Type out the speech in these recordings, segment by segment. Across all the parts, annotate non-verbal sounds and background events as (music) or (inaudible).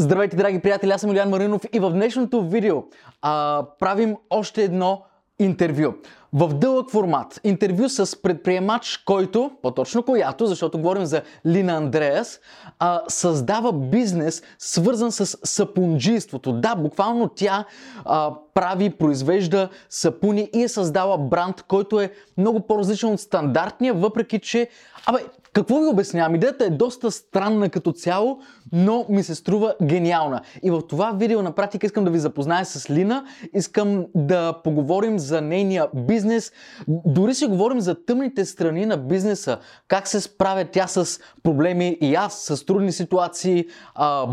Здравейте, драги приятели, аз съм Илян Маринов и в днешното видео а, правим още едно интервю. В дълъг формат. Интервю с предприемач, който, по-точно която, защото говорим за Лина Андреас, а, създава бизнес, свързан с сапунджийството. Да, буквално тя а, прави, произвежда сапуни и е създала бранд, който е много по-различен от стандартния, въпреки че, абе, какво ви обяснявам? Идеята е доста странна като цяло, но ми се струва гениална. И в това видео на практика искам да ви запозная с Лина, искам да поговорим за нейния бизнес, дори си говорим за тъмните страни на бизнеса, как се справя тя с проблеми и аз, с трудни ситуации,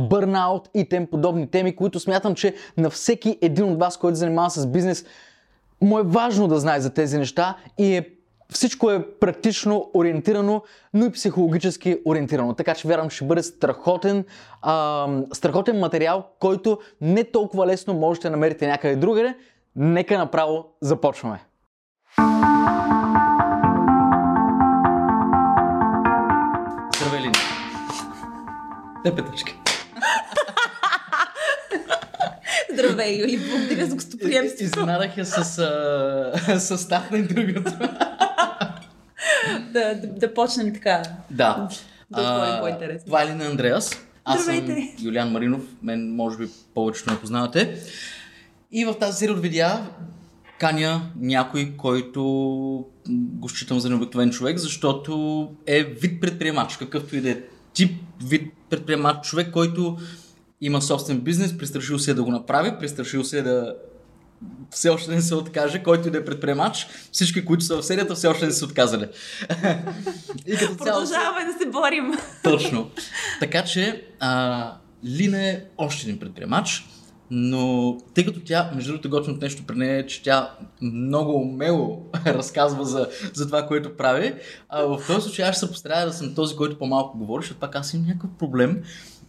бърнаут и тем подобни теми, които смятам, че на всеки един от вас, който занимава с бизнес, му е важно да знае за тези неща и е всичко е практично ориентирано, но и психологически ориентирано. Така че вярвам, ще бъде страхотен, а, страхотен материал, който не толкова лесно можете да намерите някъде другаде. Нека направо започваме. Здравей, Лини. Те петъчки. Здравей, Юли, благодаря за гостоприемството. Изненадах я с (laughs) състав на интервюто. Да, да, да почнем така. Да. Да отворим по-интересно. Това е Лина Андреас. Аз Здравейте. съм Юлиан Маринов. Мен може би повечето ме познавате. И в тази серия от видеа каня някой, който го считам за необикновен човек, защото е вид предприемач, какъвто и да е тип вид предприемач, човек, който има собствен бизнес, пристрашил се да го направи, пристрашил се да все още не се откаже, който и да е предприемач. Всички, които са в серията, все още не са отказали. и като цяло... Продължаваме да се борим. Точно. Така че а, Лина е още един предприемач, но тъй като тя, между другото, готвното нещо при нея е, че тя много умело (laughs) разказва за, за това, което прави, а в този случай аз ще се постарая да съм този, който по-малко говори, защото пак аз имам някакъв проблем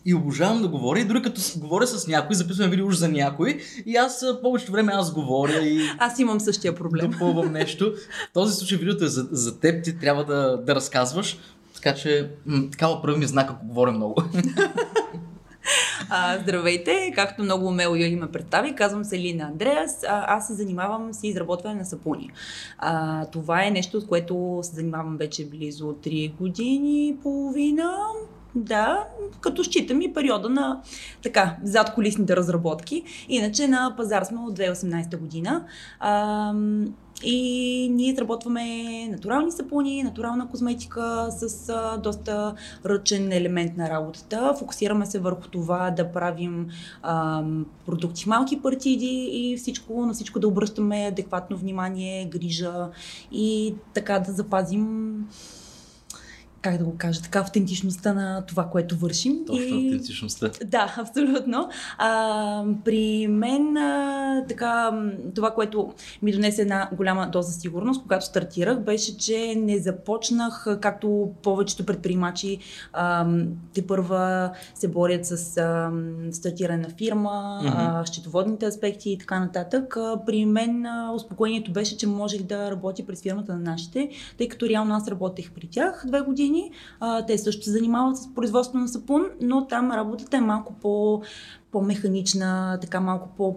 и обожавам да говоря. И дори като говоря с някой, записваме видео уж за някой и аз повечето време аз говоря и... Аз имам същия проблем. Допълвам нещо. В този случай видеото е за, за теб, ти трябва да, да разказваш. Така че м- такава прави ми знак, ако говоря много. (laughs) А, здравейте, както много умело Юли ме представи, казвам се Лина Андреас. А, аз се занимавам с изработване на сапуни. А, това е нещо, с което се занимавам вече близо 3 години и половина. Да, като считам и периода на така, зад колисните разработки. Иначе на пазар сме от 2018 година. А, и ние изработваме натурални сапуни, натурална козметика с а, доста ръчен елемент на работата. Фокусираме се върху това да правим а, продукти малки партиди и всичко, на всичко да обръщаме адекватно внимание, грижа и така да запазим как да го кажа, така автентичността на това, което вършим. Точно и... автентичността. Да, абсолютно. А, при мен а, така, това, което ми донесе една голяма доза сигурност, когато стартирах, беше, че не започнах, както повечето предприемачи а, те първа се борят с а, стартиране на фирма, mm-hmm. а, счетоводните аспекти и така нататък. А, при мен а, успокоението беше, че можех да работя през фирмата на нашите, тъй като реално аз работех при тях две години години. А, те също се занимават с производство на сапун, но там работата е малко по по-механична, така малко по...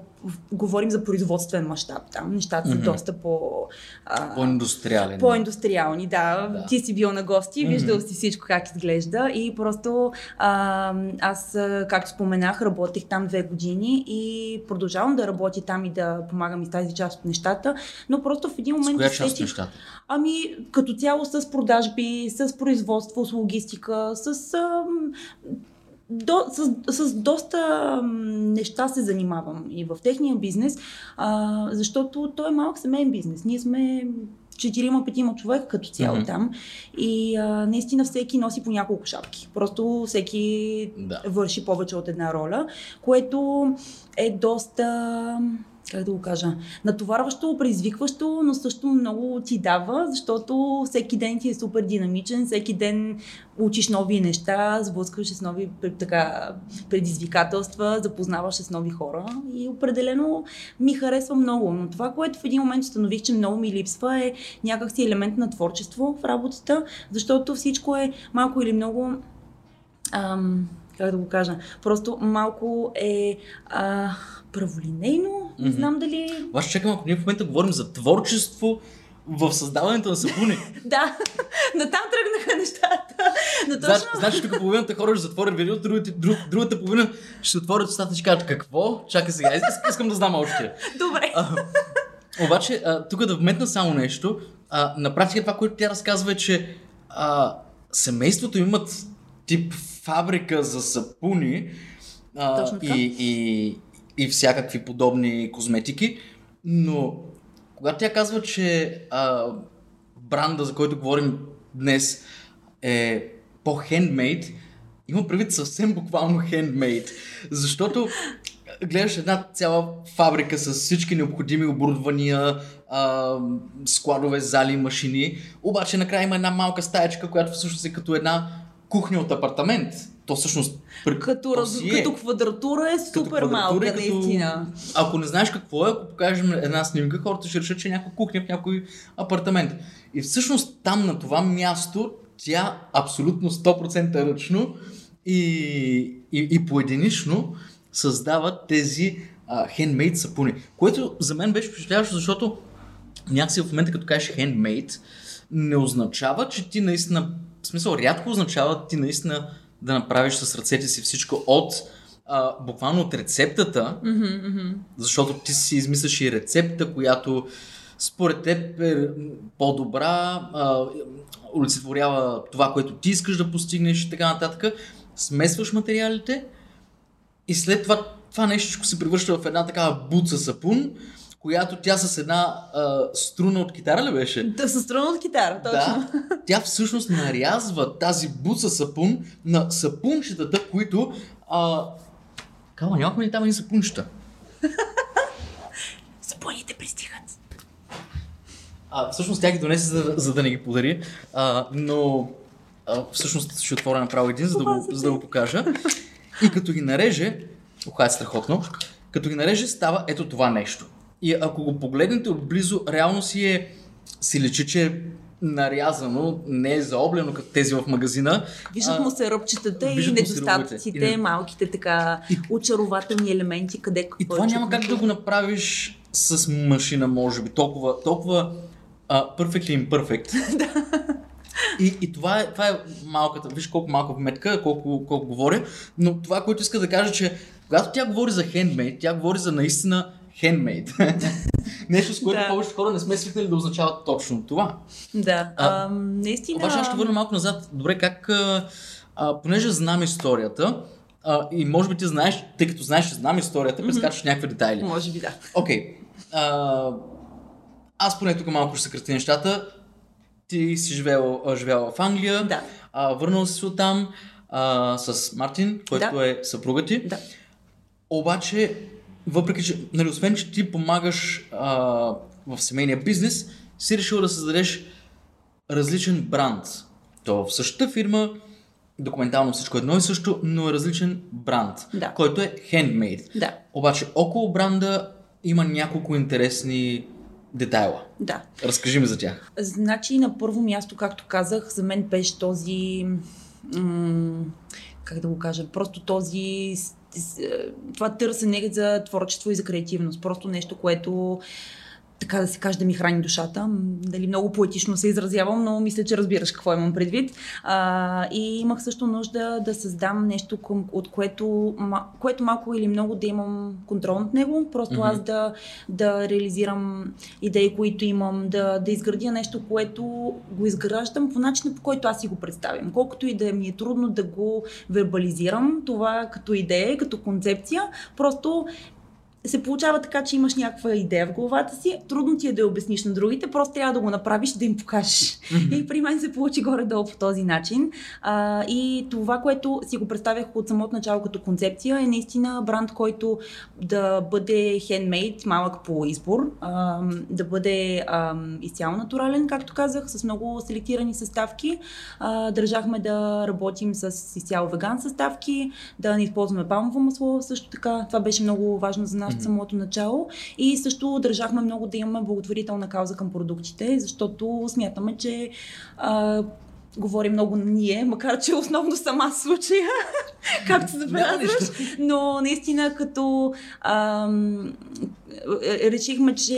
Говорим за производствен мащаб. Там нещата са mm-hmm. доста по... А, по-индустриални. По-индустриални, да. да. Ти си бил на гости, mm-hmm. виждал си всичко как изглежда и просто а, аз, както споменах, работех там две години и продължавам да работя там и да помагам и с тази част от нещата, но просто в един момент... С коя част от нещата? Ами, като цяло с продажби, с производство, с логистика, с... А, до, с, с доста неща се занимавам и в техния бизнес, а, защото той е малък семейен бизнес. Ние сме четирима-петима човека като цяло mm-hmm. там. И а, наистина всеки носи по няколко шапки. Просто всеки да. върши повече от една роля, което е доста как да го кажа, натоварващо, предизвикващо, но също много ти дава, защото всеки ден ти е супер динамичен, всеки ден учиш нови неща, сблъскваш с нови така, предизвикателства, запознаваш с нови хора и определено ми харесва много. Но това, което в един момент установих, че много ми липсва е някакси елемент на творчество в работата, защото всичко е малко или много ам, как да го кажа, просто малко е а, праволинейно, не знам дали... Обаче чакам, ако ние в момента говорим за творчество в създаването на сапуни. (laughs) Да, натам тръгнаха нещата. Но точно... Значи, значи тук половината хора ще затворят видеото, другите, друг, другата половина ще отворят устата и ще кажат какво? Чакай сега, искам да знам още. (laughs) Добре. А, обаче, а, тук да вметна само нещо. А, на практика това, което тя разказва е, че а, семейството имат тип фабрика за сапуни а, и, и, и всякакви подобни козметики, но когато тя казва, че а, бранда, за който говорим днес, е по-хендмейд, има предвид съвсем буквално хендмейд. Защото гледаш една цяла фабрика с всички необходими оборудвания, а, складове, зали, машини, обаче накрая има една малка стаечка, която всъщност е като една кухня от апартамент. То всъщност при- Като, то раз... е. като квадратура е Като супер квадратура малка, като- наистина. Ако не знаеш какво е, ако покажем една снимка, хората ще решат, че е някаква кухня в някой апартамент. И всъщност там на това място тя абсолютно 100% ръчно и, и, и поединично създава тези хендмейд сапуни. Което за мен беше впечатляващо, защото някакси в момента като кажеш handmade, не означава, че ти наистина, в смисъл рядко означава ти наистина да направиш с ръцете си всичко от а, буквално от рецептата, Мгм, мгм. защото ти си измисляш и рецепта, която според теб е по-добра, а, олицетворява това, което ти искаш да постигнеш и така нататък. Смесваш материалите и след това това нещо се превръща в една такава буца сапун, която тя с една а, струна от китара ли беше? Да, със страна от китара, точно. Да, тя всъщност нарязва тази буца сапун на сапунчетата, които... А... Кала, нямахме ли там и сапунчета? (laughs) Сапоните пристигат. А, всъщност тя ги донесе, за, за да не ги подари, а, но а, всъщност ще отворя направо един, за да, го, за да го покажа. И като ги нареже, оха е страхотно, като ги нареже става ето това нещо. И ако го погледнете отблизо, реално си е, си личи, че е нарязано, не е заоблено като тези в магазина. Виждат му се ръбчетата и недостатъците. И малките така И- очарователни елементи, къде какво И това е няма как да го направиш с машина, може би. Толкова, толкова uh, perfectly imperfect. (laughs) и, и това, е, това е малката, виж колко малко вметка, колко, колко говоря, но това, което иска да кажа, че когато тя говори за handmade, тя говори за наистина handmade. (laughs) Нещо, с което Да. повечето хора не сме свикнали да означава точно това. Да, А, а, наистина... Обаче аз ще върна малко назад. Добре, как, а, а, понеже знам историята, а, и може би ти знаеш, тъй като знаеш, че знам историята, прескачаш някакви детайли. Може би да. Окей. А, аз поне тук малко ще съкрати нещата. Ти си живяла в Англия. Да. А, върнал си се оттам а, с Мартин, който Да. е съпруга ти. Да. Обаче, въпреки че, нали, освен, че ти помагаш а, в семейния бизнес, си решил да създадеш различен бранд. То в същата фирма, документално всичко едно и също, но е различен бранд, Да. който е handmade. Да. Обаче около бранда има няколко интересни детайла. Да. Разкажи ми за тях. Значи на първо място, както казах, за мен беше този... М- как да го кажа? Просто този... е, Това търсене за творчество и за креативност. Просто нещо, което така да се каже, да ми храни душата. Дали много поетично се изразявам, но мисля, че разбираш какво имам предвид. А, и имах също нужда да създам нещо, към, от което, което малко или много да имам контрол над него. Просто Мгм. аз да, да реализирам идеи, които имам, да, да изградя нещо, което го изграждам по начина, по който аз си го представям. Колкото и да ми е трудно да го вербализирам, това като идея, като концепция, просто се получава така, че имаш някаква идея в главата си, трудно ти е да я обясниш на другите, просто трябва да го направиш, да им покажеш. И при мен се получи горе-долу по този начин. А, и това, което си го представях от самото начало като концепция, е наистина бранд, който да бъде хендмейд, малък по избор, а, да бъде а, изцяло натурален, както казах, с много селектирани съставки. А, държахме да работим с изцяло веган съставки, да не използваме палмово масло също така. Това беше много важно за нас Мгм. в самото начало. И също държахме много да имаме благотворителна кауза към продуктите, защото смятаме, че а, говори много ние, макар че основно сама случая, (laughs) както забелязваш, но наистина като ам, решихме, че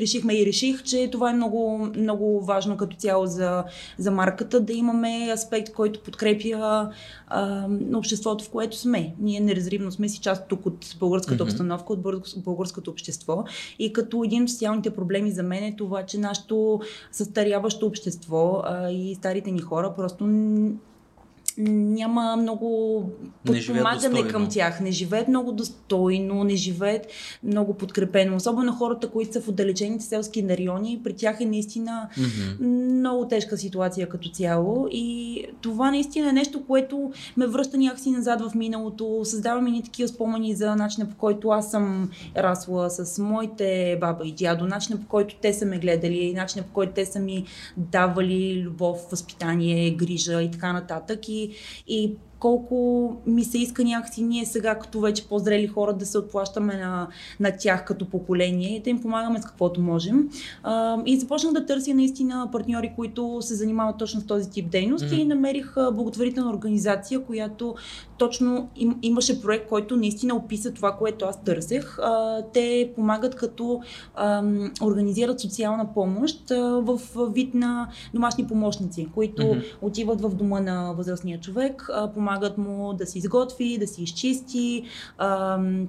решихме и реших, че това е много, много важно като цяло за, за марката, да имаме аспект, който подкрепя а, обществото, в което сме. Ние неразривно сме си част тук от българската mm-hmm. обстановка, от българското общество. И като един от социалните проблеми за мен е това, че нашето състаряващо общество а, и старите ни хора просто няма много подпомагане към тях. Не живеят много достойно, не живеят много подкрепено. Особено хората, които са в отдалечените селски райони, при тях е наистина mm-hmm. много тежка ситуация като цяло. И това наистина е нещо, което ме връща някакси назад в миналото. Създава ми ни такива спомени за начина по който аз съм расла с моите баба и дядо, начина по който те са ме гледали, начина по който те са ми давали любов, възпитание, грижа и така нататък. И и, колко ми се иска някакси ние сега, като вече по-зрели хора, да се отплащаме на, на тях като поколение и да им помагаме с каквото можем. А, и започнах да търся наистина партньори, които се занимават точно с този тип дейности mm-hmm. и намерих благотворителна организация, която точно им, имаше проект, който наистина описа това, което аз търсех. А, те помагат като а, организират социална помощ а, в вид на домашни помощници, които mm-hmm. отиват в дома на възрастния човек, а, помагат му да се изготви, да си изчисти,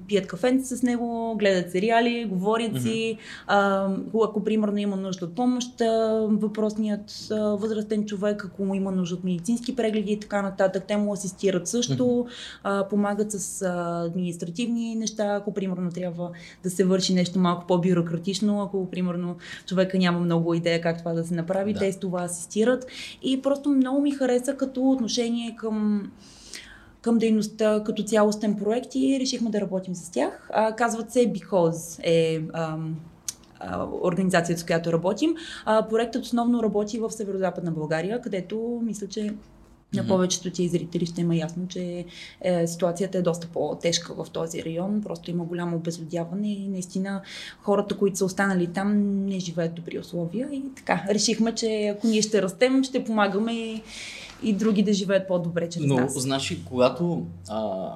пият кафенце с него, гледат сериали, говорят си. А, ако примерно има нужда от помощ, въпросният а, възрастен човек, ако му има нужда от медицински прегледи и така нататък, те му асистират също. А, помагат с а, административни неща, ако примерно трябва да се върши нещо малко по-бюрократично, ако примерно човека няма много идея как това да се направи, да. те с това асистират. И просто много ми хареса като отношение към към дейността като цялостен проект и решихме да работим с тях. А, казват се Because е ам, организацията, с която работим. А, проектът основно работи в Северо-Западна България, където мисля, че на повечето ти зрители ще има ясно, че е, ситуацията е доста по-тежка в този район. Просто има голямо обезлюдяване и наистина хората, които са останали там, не живеят добри условия. И така, решихме, че ако ние ще растем, ще помагаме и, други да живеят по-добре чрез Но, нас. значи, когато... А,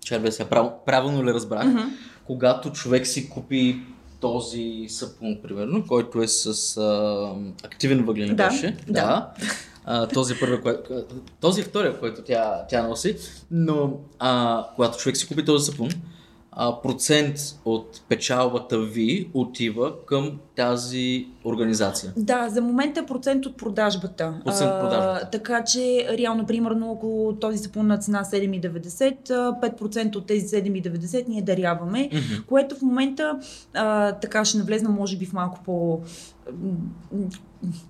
черве сега, прав, правилно ли разбрах? Mm-hmm. Когато човек си купи този сапун, примерно, който е с а, активен въглен да, беше. Да. да а, този първи, кое, този втория, който тя, тя носи, но а, когато човек си купи този сапун, а, процент от печалбата ви отива към тази организация. Да, за момента е процент от продажбата. Процент от продажбата. А, така че, реално, примерно, ако този сапун на цена 7,90, 5% от тези 7,90 ние даряваме, mm-hmm. което в момента а, така ще навлезна, може би, в малко по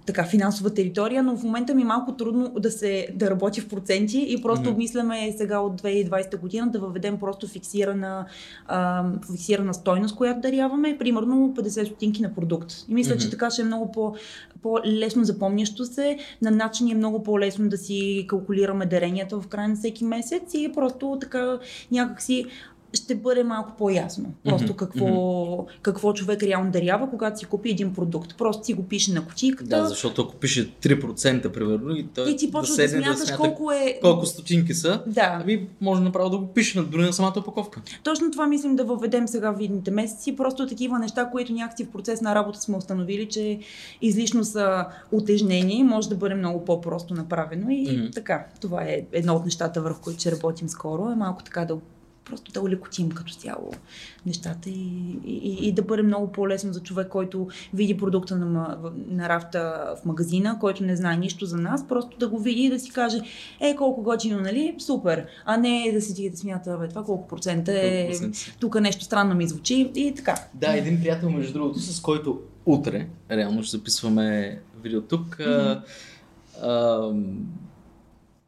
така финансова територия, но в момента ми е малко трудно да се да работи в проценти и просто mm-hmm. обмисляме сега от 2020 година да въведем просто фиксирана, а, фиксирана стойност, която даряваме, примерно 50 стотинки на продукт. И мисля, mm-hmm. че така ще е много по, по-лесно запомнящо се, на начин е много по-лесно да си калкулираме даренията в края на всеки месец и просто така някакси ще бъде малко по-ясно. Просто mm-hmm. какво, mm-hmm. какво човек реално дарява, когато си купи един продукт. Просто си го пише на кутийката. Да, защото ако пише 3% примерно и той и ти почва да, да смяташ да смята колко е... Колко стотинки са, да. ами може направо да го пише на дори на самата опаковка. Точно това мислим да въведем сега в видните месеци. Просто такива неща, които някакси в процес на работа сме установили, че излишно са утежнени, може да бъде много по-просто направено и mm-hmm. така. Това е едно от нещата, върху които ще работим скоро. Е малко така да просто да улекотим като цяло нещата и, и, и да бъде много по-лесно за човек, който види продукта на, на рафта в магазина, който не знае нищо за нас, просто да го види и да си каже, е, колко готино, нали? Супер. А не да си да смята, бе, това колко процента е, тук нещо странно ми звучи и така. Да, един приятел, между другото, с който утре, реално ще записваме видео тук, mm-hmm. а, а,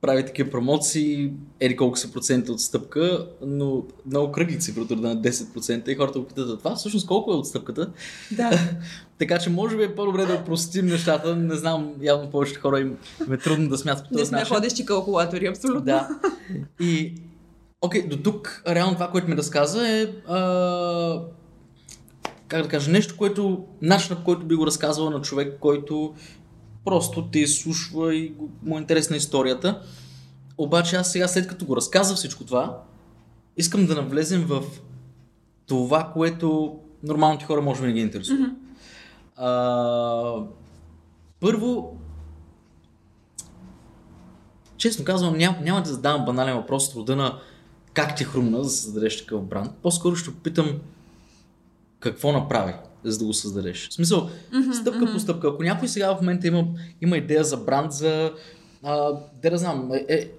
прави такива промоции, ери колко са процента отстъпка, но много кръгли цифрата на 10% и хората го питат за това. Всъщност колко е отстъпката? Да. (laughs) така че може би е по-добре да опростим нещата. Не знам, явно повечето хора им, им е трудно да смятат по този. Не сме ходещи калкулатори, абсолютно. Да. И, окей, okay, до тук реално това, което ми разказа е а, как да кажа, нещо, което, начинът, който би го разказвала на човек, който Просто ти слушва и му е интересна историята. Обаче аз сега, след като го разказвам всичко това, искам да навлезем в това, което нормалните хора може би не ги интересува. Mm-hmm. А, първо, честно казвам, ням, няма да задавам банален въпрос от рода на как ти хрумна да създадеш такъв бранд. По-скоро ще питам какво направи, за да го създадеш. В смисъл, mm-hmm, стъпка mm-hmm. по стъпка. Ако някой сега в момента има, има идея за бранд, за а, да да знам, е, е,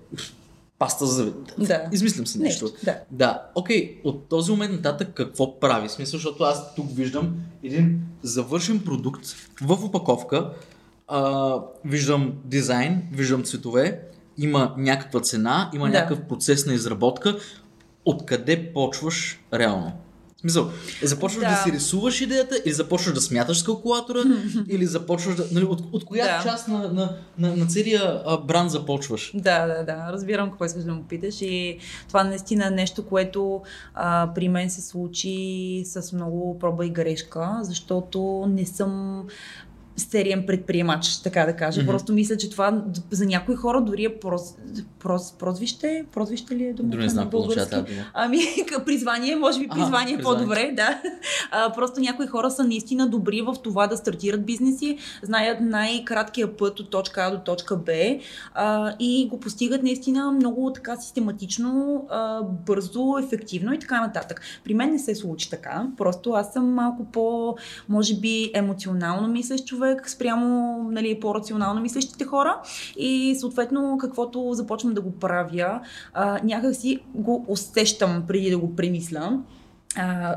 паста за Да. Измислям си нещо. нещо да. да. Окей, от този момент нататък какво прави? В смисъл, защото аз тук виждам един завършен продукт в упаковка, а, виждам дизайн, виждам цветове, има някаква цена, има да. някакъв процес на изработка. Откъде почваш реално? Смисъл, започваш да. да си рисуваш идеята или започваш да смяташ с калкулатора (laughs) или започваш да... Нали, от, от коя да. част на, на, на, на целия а, бранд започваш? Да, да, да. Разбирам какво искаш да му питаш и това наистина е нещо, което а, при мен се случи с много проба и грешка, защото не съм сериен предприемач, така да кажа. Mm-hmm. Просто мисля, че това за някои хора дори е прос, прос, прозвище. Прозвище ли е дума? Дори не знам какво дума. Ами, (laughs) призвание, може би призвание е по-добре, да. А, просто някои хора са наистина добри в това да стартират бизнеси, знаят най-краткия път от точка А до точка Б а, и го постигат наистина много така систематично, а, бързо, ефективно и така нататък. При мен не се случи така. Просто аз съм малко по, може би, емоционално мислещ човек човек спрямо нали, по-рационално мислещите хора и съответно каквото започвам да го правя, а, някак си го усещам преди да го премисля. А,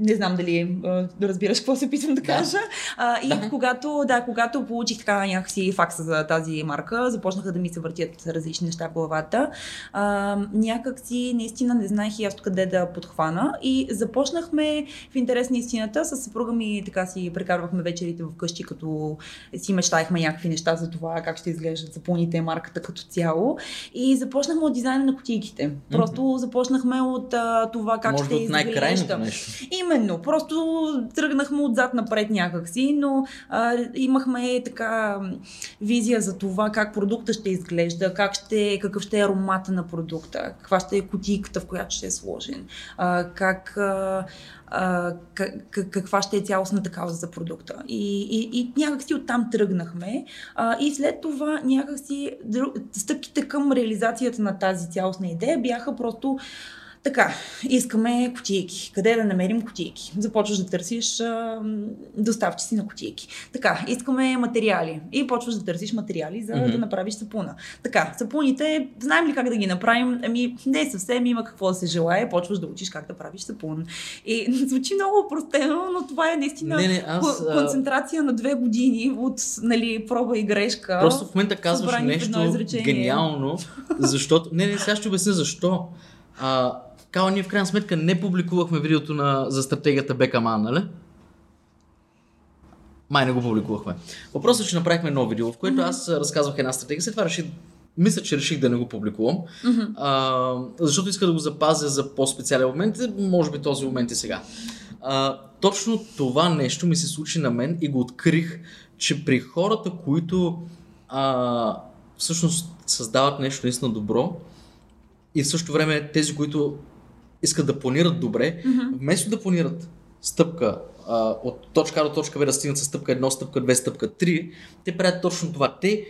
не знам дали да разбираш какво се питам да кажа. Да. И да. когато, да, когато получих така някакси факса за тази марка, започнаха да ми се въртят различни неща в главата. А, някакси наистина не знаех и аз къде да подхвана и започнахме в интерес на истината с съпруга ми така си прекарвахме вечерите вкъщи, като си мечтаехме някакви неща за това как ще изглеждат запълните марката като цяло и започнахме от дизайна на кутийките. Просто mm-hmm. започнахме от а, това как Може ще изглежда нещо. Именно. Просто тръгнахме отзад напред някакси, но а, имахме така визия за това как продукта ще изглежда, как ще, какъв ще е аромата на продукта, каква ще е кутийката, в която ще е сложен, а, как а, как, каква ще е цялостната кауза за продукта. И, и, и някакси оттам тръгнахме. А, и след това някакси стъпките към реализацията на тази цялостна идея бяха просто така, искаме кутийки. Къде да намерим кутийки? Започваш да търсиш а, доставчици на кутийки. Така, искаме материали. И почваш да търсиш материали, за mm-hmm. да направиш сапуна. Така, сапуните, знаем ли как да ги направим? Ами, не съвсем има какво да се желая. Почваш да учиш как да правиш сапун. И (laughs) звучи много простено, но това е наистина не, не, аз, концентрация на две години от нали, проба и грешка. Просто в момента казваш нещо гениално, защото... Не, не, сега ще обясня защо. А, Као, ние в крайна сметка не публикувахме видеото на, за стратегията Бекаман, нали? Май не го публикувахме. Въпросът е, че направихме ново видео, в което аз разказвах една стратегия. След това реших, мисля, че реших да не го публикувам, mm-hmm. а, защото иска да го запазя за по-специален момент. Може би този момент е сега. А, точно това нещо ми се случи на мен и го открих, че при хората, които а, всъщност създават нещо наистина добро и в същото време тези, които искат да планират добре, mm-hmm. вместо да планират стъпка а, от точка А до точка Б да стигнат с стъпка 1, стъпка 2, стъпка 3, те правят точно това. Те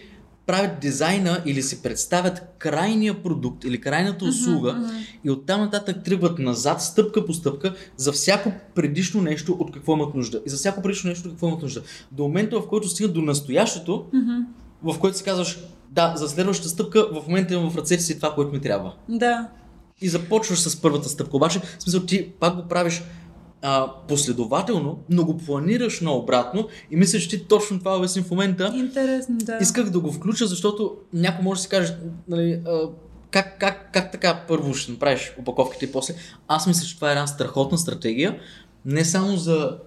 правят дизайна или си представят крайния продукт или крайната услуга mm-hmm. и оттам нататък тръгват назад, стъпка по стъпка, за всяко предишно нещо, от какво имат нужда. И за всяко предишно нещо, от какво имат нужда. До момента, в който стигат до настоящето, mm-hmm. в който си казваш, да, за следващата стъпка, в момента имам в ръцете си това, което ми трябва. Да и започваш с първата стъпка. Обаче, в смисъл, ти пак го правиш а, последователно, но го планираш наобратно и мисля, че ти точно това обясни в момента. Интересно, да. Исках да го включа, защото някой може да си каже, нали, а, как, как, как така първо ще направиш упаковките и после. Аз мисля, че това е една страхотна стратегия, не само за,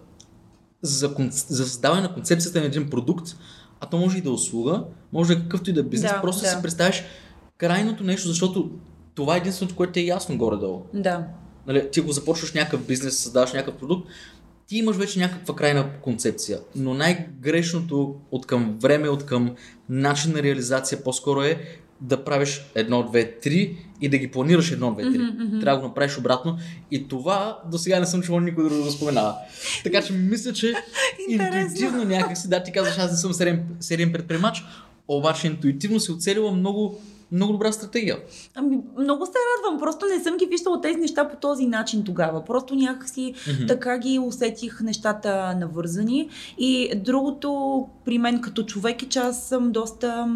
за, за създаване на концепцията на един продукт, а то може и да е услуга, може да е какъвто и да е бизнес, да, просто да. си представиш крайното нещо, защото това е единственото, което ти е ясно горе-долу. Да. Нали, ти го започваш някакъв бизнес, създаваш някакъв продукт, ти имаш вече някаква крайна концепция, но най-грешното от към време, от към начин на реализация по-скоро е да правиш едно, две, три и да ги планираш едно, две, три. Mm-hmm. Трябва да го направиш обратно. И това до сега не съм чувал никой да го споменава. Така че мисля, че (laughs) интуитивно някакси, да, ти казваш, аз не съм сериен, сериен предприемач, обаче интуитивно си оцелила много много добра стратегия. Ами, много се радвам. Просто не съм ги виждала тези неща по този начин тогава. Просто някакси mm-hmm. така ги усетих нещата навързани. И другото при мен като човек е, че аз съм доста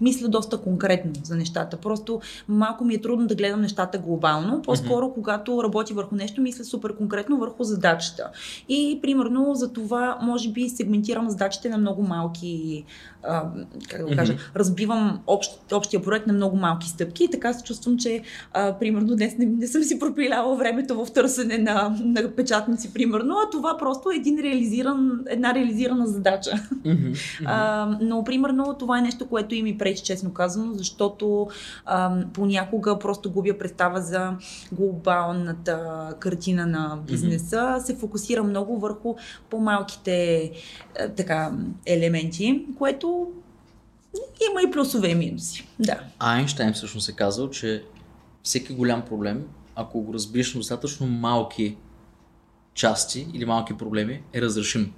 мисля доста конкретно за нещата. Просто малко ми е трудно да гледам нещата глобално. По-скоро, mm-hmm. когато работи върху нещо, мисля супер конкретно върху задачата. И, примерно, за това, може би, сегментирам задачите на много малки, а, как да кажа, mm-hmm. разбивам общ, общия проект на много малки стъпки и така се чувствам, че, а, примерно, днес не, не съм си пропиляла времето в търсене на, на печатници, примерно, а това просто е един реализиран, една реализирана задача. Mm-hmm. А, но, примерно, това е нещо, което им ми пречи, честно казано, защото а, понякога просто губя представа за глобалната картина на бизнеса. Mm-hmm. Се фокусира много върху по-малките а, така, елементи, което има и плюсове и минуси. Да. Айнштайн всъщност е казал, че всеки голям проблем, ако го разбиеш на достатъчно малки части или малки проблеми, е разрешим.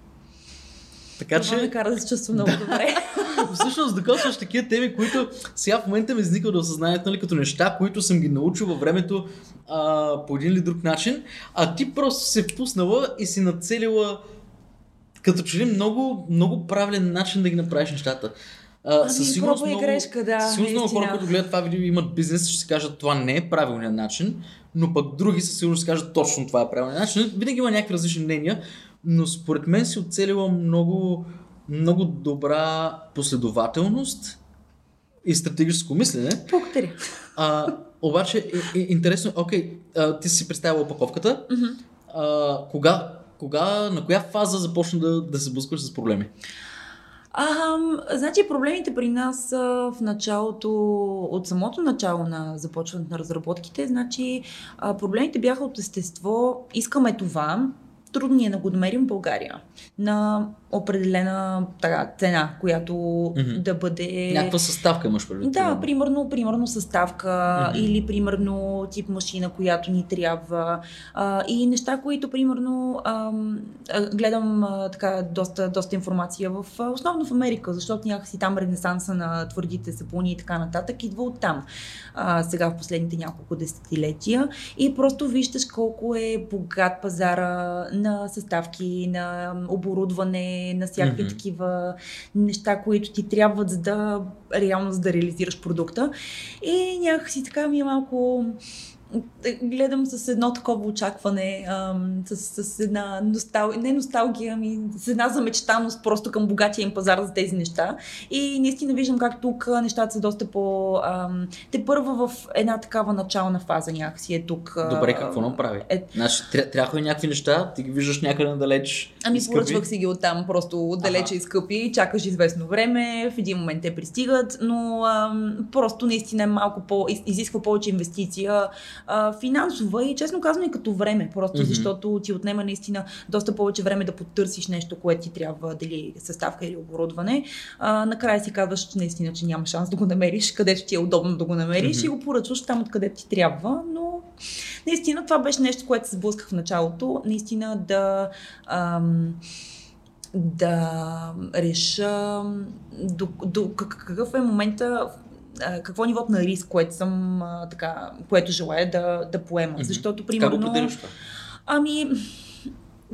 Така Това че... ме кара да се чувствам много добре. (laughs) Всъщност, докосваш такива теми, които сега в момента ми изниква до осъзнанието, нали, като неща, които съм ги научил във времето а, по един или друг начин, а ти просто се впуснала и си нацелила като че ли много, много правилен начин да ги направиш нещата. А, ами, със сигурност много, грешка, да. Със много хора, които гледат това видео, имат бизнес, ще си кажат това не е правилният начин, но пък други със сигурност ще кажат точно това е правилният начин. Винаги има някакви различни мнения, но според мен си оцелила много, много добра последователност и стратегическо мислене. Благодаря. А, обаче, е, е, интересно, окей, а, ти си представила опаковката. Mm-hmm. А, кога, кога, на коя фаза започна да, да се блъскаш с проблеми? А, значи проблемите при нас са в началото, от самото начало на започването на разработките, значи а, проблемите бяха от естество, искаме това, трудно е да го намерим в България. На определена така, цена, която mm-hmm. да бъде... Някаква съставка имаш предвид? Да, примерно, примерно съставка mm-hmm. или примерно тип машина, която ни трябва а, и неща, които примерно а, гледам а, така доста, доста информация в, основно в Америка, защото някакси там ренесанса на твърдите сапуни и така нататък идва от там. А, сега в последните няколко десетилетия и просто виждаш колко е богат пазара на съставки, на оборудване, на всякакви mm-hmm. такива неща, които ти трябват за да реално за да реализираш продукта. И някакси така ми е малко гледам с едно такова очакване, ам, с, с една ностал... не носталгия, ами с една замечтаност просто към богатия им пазар за тези неща. И наистина виждам как тук нещата са доста по... Ам, те първа в една такава начална фаза някакси е тук. Добре, какво направи? Е... Значи, трябва и някакви неща, ти ги виждаш някъде надалеч. Ами поръчвах си ги оттам, просто отдалече и скъпи, чакаш известно време, в един момент те пристигат, но ам, просто наистина е малко по... изисква повече инвестиция а, финансова и честно казвам и като време, просто mm-hmm. защото ти отнема наистина доста повече време да потърсиш нещо, което ти трябва, дали съставка или оборудване. А, накрая си казваш наистина, че няма шанс да го намериш, където ти е удобно да го намериш mm-hmm. и го поръчваш там, откъде ти трябва, но наистина това беше нещо, което се сблъсках в началото, наистина да ам, да реша до, до, какъв е момента, какво е нивото на риск, което съм а, така, което желая да, да поема. Mm-hmm. Защото, примерно. Как го? Ами,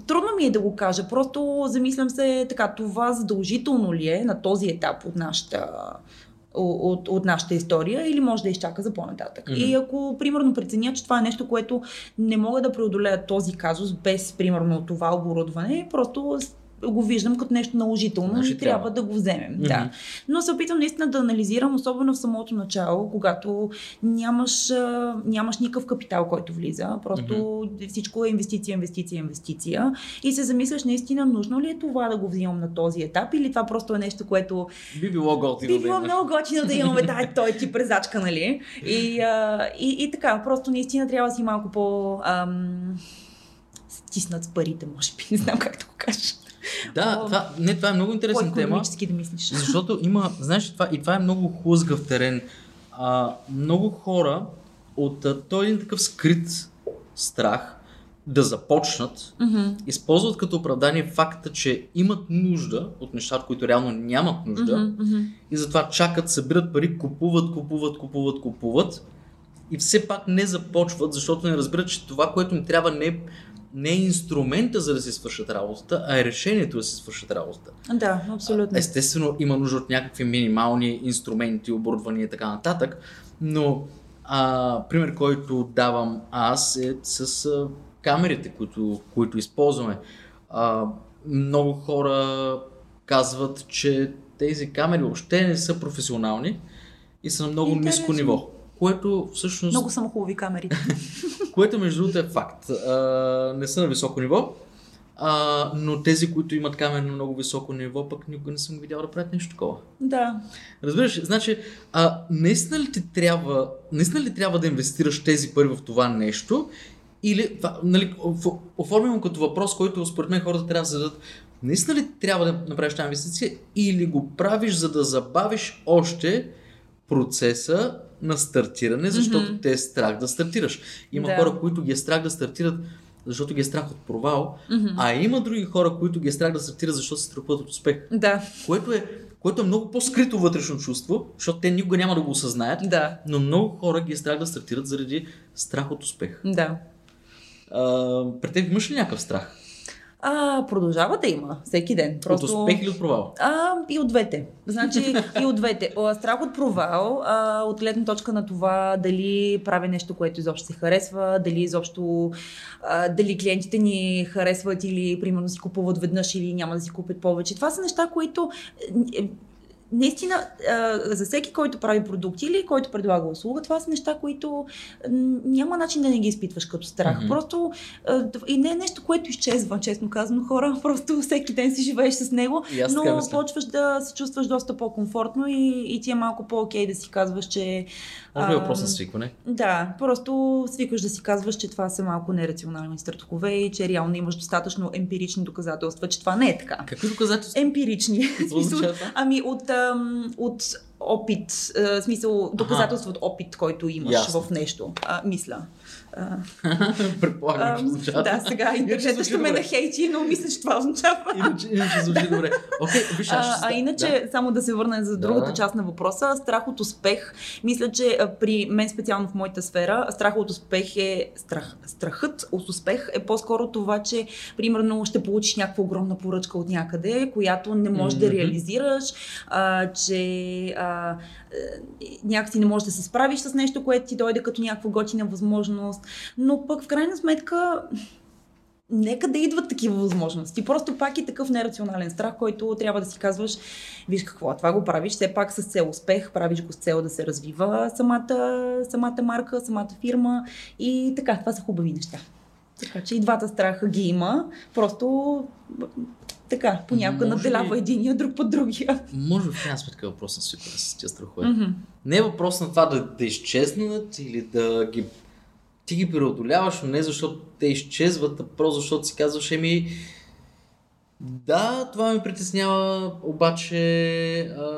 Трудно ми е да го кажа. Просто замислям се така, това задължително ли е на този етап от нашата от, от нашата история или може да изчака за по-нататък. Mm-hmm. И ако, примерно, преценя, че това е нещо, което не мога да преодолея този казус без, примерно, това оборудване, просто го виждам като нещо наложително значи и трябва. да го вземем. Mm-hmm. Да. Но се опитвам наистина да анализирам, особено в самото начало, когато нямаш, нямаш никакъв капитал, който влиза. Просто mm-hmm. всичко е инвестиция, инвестиция, инвестиция. И се замисляш наистина, нужно ли е това да го взимам на този етап или това просто е нещо, което... Би било готино. Би било да много готино да имаме тази, (laughs) той тип презачка, нали? И, а, и, и така, просто наистина трябва да си малко по... Ам, стиснат с парите, може би. Не знам как да го кажа. Да, това, не, това е много интересна тема. Да мислиш. Защото има, знаеш, това, и това е много хлъзгав терен. А, много хора от а, той е един такъв скрит страх да започнат, Мгм. използват като оправдание факта, че имат нужда от неща, от които реално нямат нужда мгм. и затова чакат, събират пари, купуват, купуват, купуват, купуват и все пак не започват, защото не разбират, че това, което им трябва не е, не е инструмента за да си свършат работата, а е решението да си свършат работата. Да, абсолютно. Естествено, има нужда от някакви минимални инструменти, оборудвания и така нататък, но а, пример, който давам аз е с а, камерите, които, които използваме. А, много хора казват, че тези камери въобще не са професионални и са на много Интересно. ниско ниво. Което всъщност, Много са му хубави камерите. (laughs) което между другото е факт. А, не са на високо ниво, а, но тези, които имат камери на много високо ниво, пък никога не съм видял да правят нещо такова. да. Разбираш, значи, а, наистина ли ти трябва, наистина ли трябва да инвестираш тези пари в това нещо? Или, нали, оф- оформям като въпрос, който според мен хората трябва да зададат. Наистина ли трябва да направиш тази инвестиция или го правиш, за да забавиш още процеса на стартиране, защото Мгм. те е страх да стартираш. Има Да. хора, които ги е страх да стартират, защото ги е страх от провал, Мгм. а има други хора, които ги е страх да стартират, защото се страхуват от успех Да, което е, което е много по-скрито вътрешно чувство, защото те никога няма да го осъзнаят, да, но много хора ги е страх да стартират заради страх от успех. да. А, при теб имаш ли някакъв страх? А, продължава да има всеки ден. Просто... От успех или от провал? А, и от двете. Значи и от двете. О, Страх от провал, а, от гледна точка на това дали правя нещо, което изобщо се харесва, дали изобщо а, дали клиентите ни харесват или примерно си купуват веднъж или няма да си купят повече. Това са неща, които наистина за всеки, който прави продукти или който предлага услуга, това са неща, които няма начин да не ги изпитваш като страх. Мгм. Просто и не е нещо, което изчезва, честно казано, хора. (laughs) Просто всеки ден си живееш с него но почваш да се чувстваш доста по-комфортно и, и ти е малко по-окей да си казваш, че... Може би е въпрос на свикване. Да, просто свикваш да си казваш, че това са малко нерационални страхове и че реално имаш достатъчно емпирични доказателства, че това не е така. Какви доказателства? Емпирични. (laughs) Ами от, ам, от опит, а, в смисъл доказателства от опит, който имаш Ясно. в нещо. А, мисля. Предполагам, че означава. да, сега интернета ще ме нахейти, но мисля, че това означава. Иначе, иначе звучи добре. Окей, виж, А, а иначе, само да се върна за другата Да. част на въпроса, страх от успех. Мисля, че при мен специално в моята сфера, страх от успех е страх. Страхът от успех е по-скоро това, че примерно ще получиш някаква огромна поръчка от някъде, която не можеш да реализираш, а, че а, някакси не можеш да се справиш с нещо, което ти дойде като някаква готина възможност. Но пък в крайна сметка нека да идват такива възможности. Просто пак е такъв нерационален страх, който трябва да си казваш, виж какво, това го правиш все пак с цел успех, правиш го с цел да се развива самата, самата марка, самата фирма и така, това са хубави неща. Така че и двата страха ги има, просто така, понякога Може ли- наделява единия, друг под другия. Може в крайна сметка е въпрос на свикване с тия страхове. Мгм. Не е въпрос на това да, да изчезнат или да ги... Ти ги преодоляваш, но не защото те изчезват, а просто защото си казваш, еми... Да, това ме притеснява, обаче а,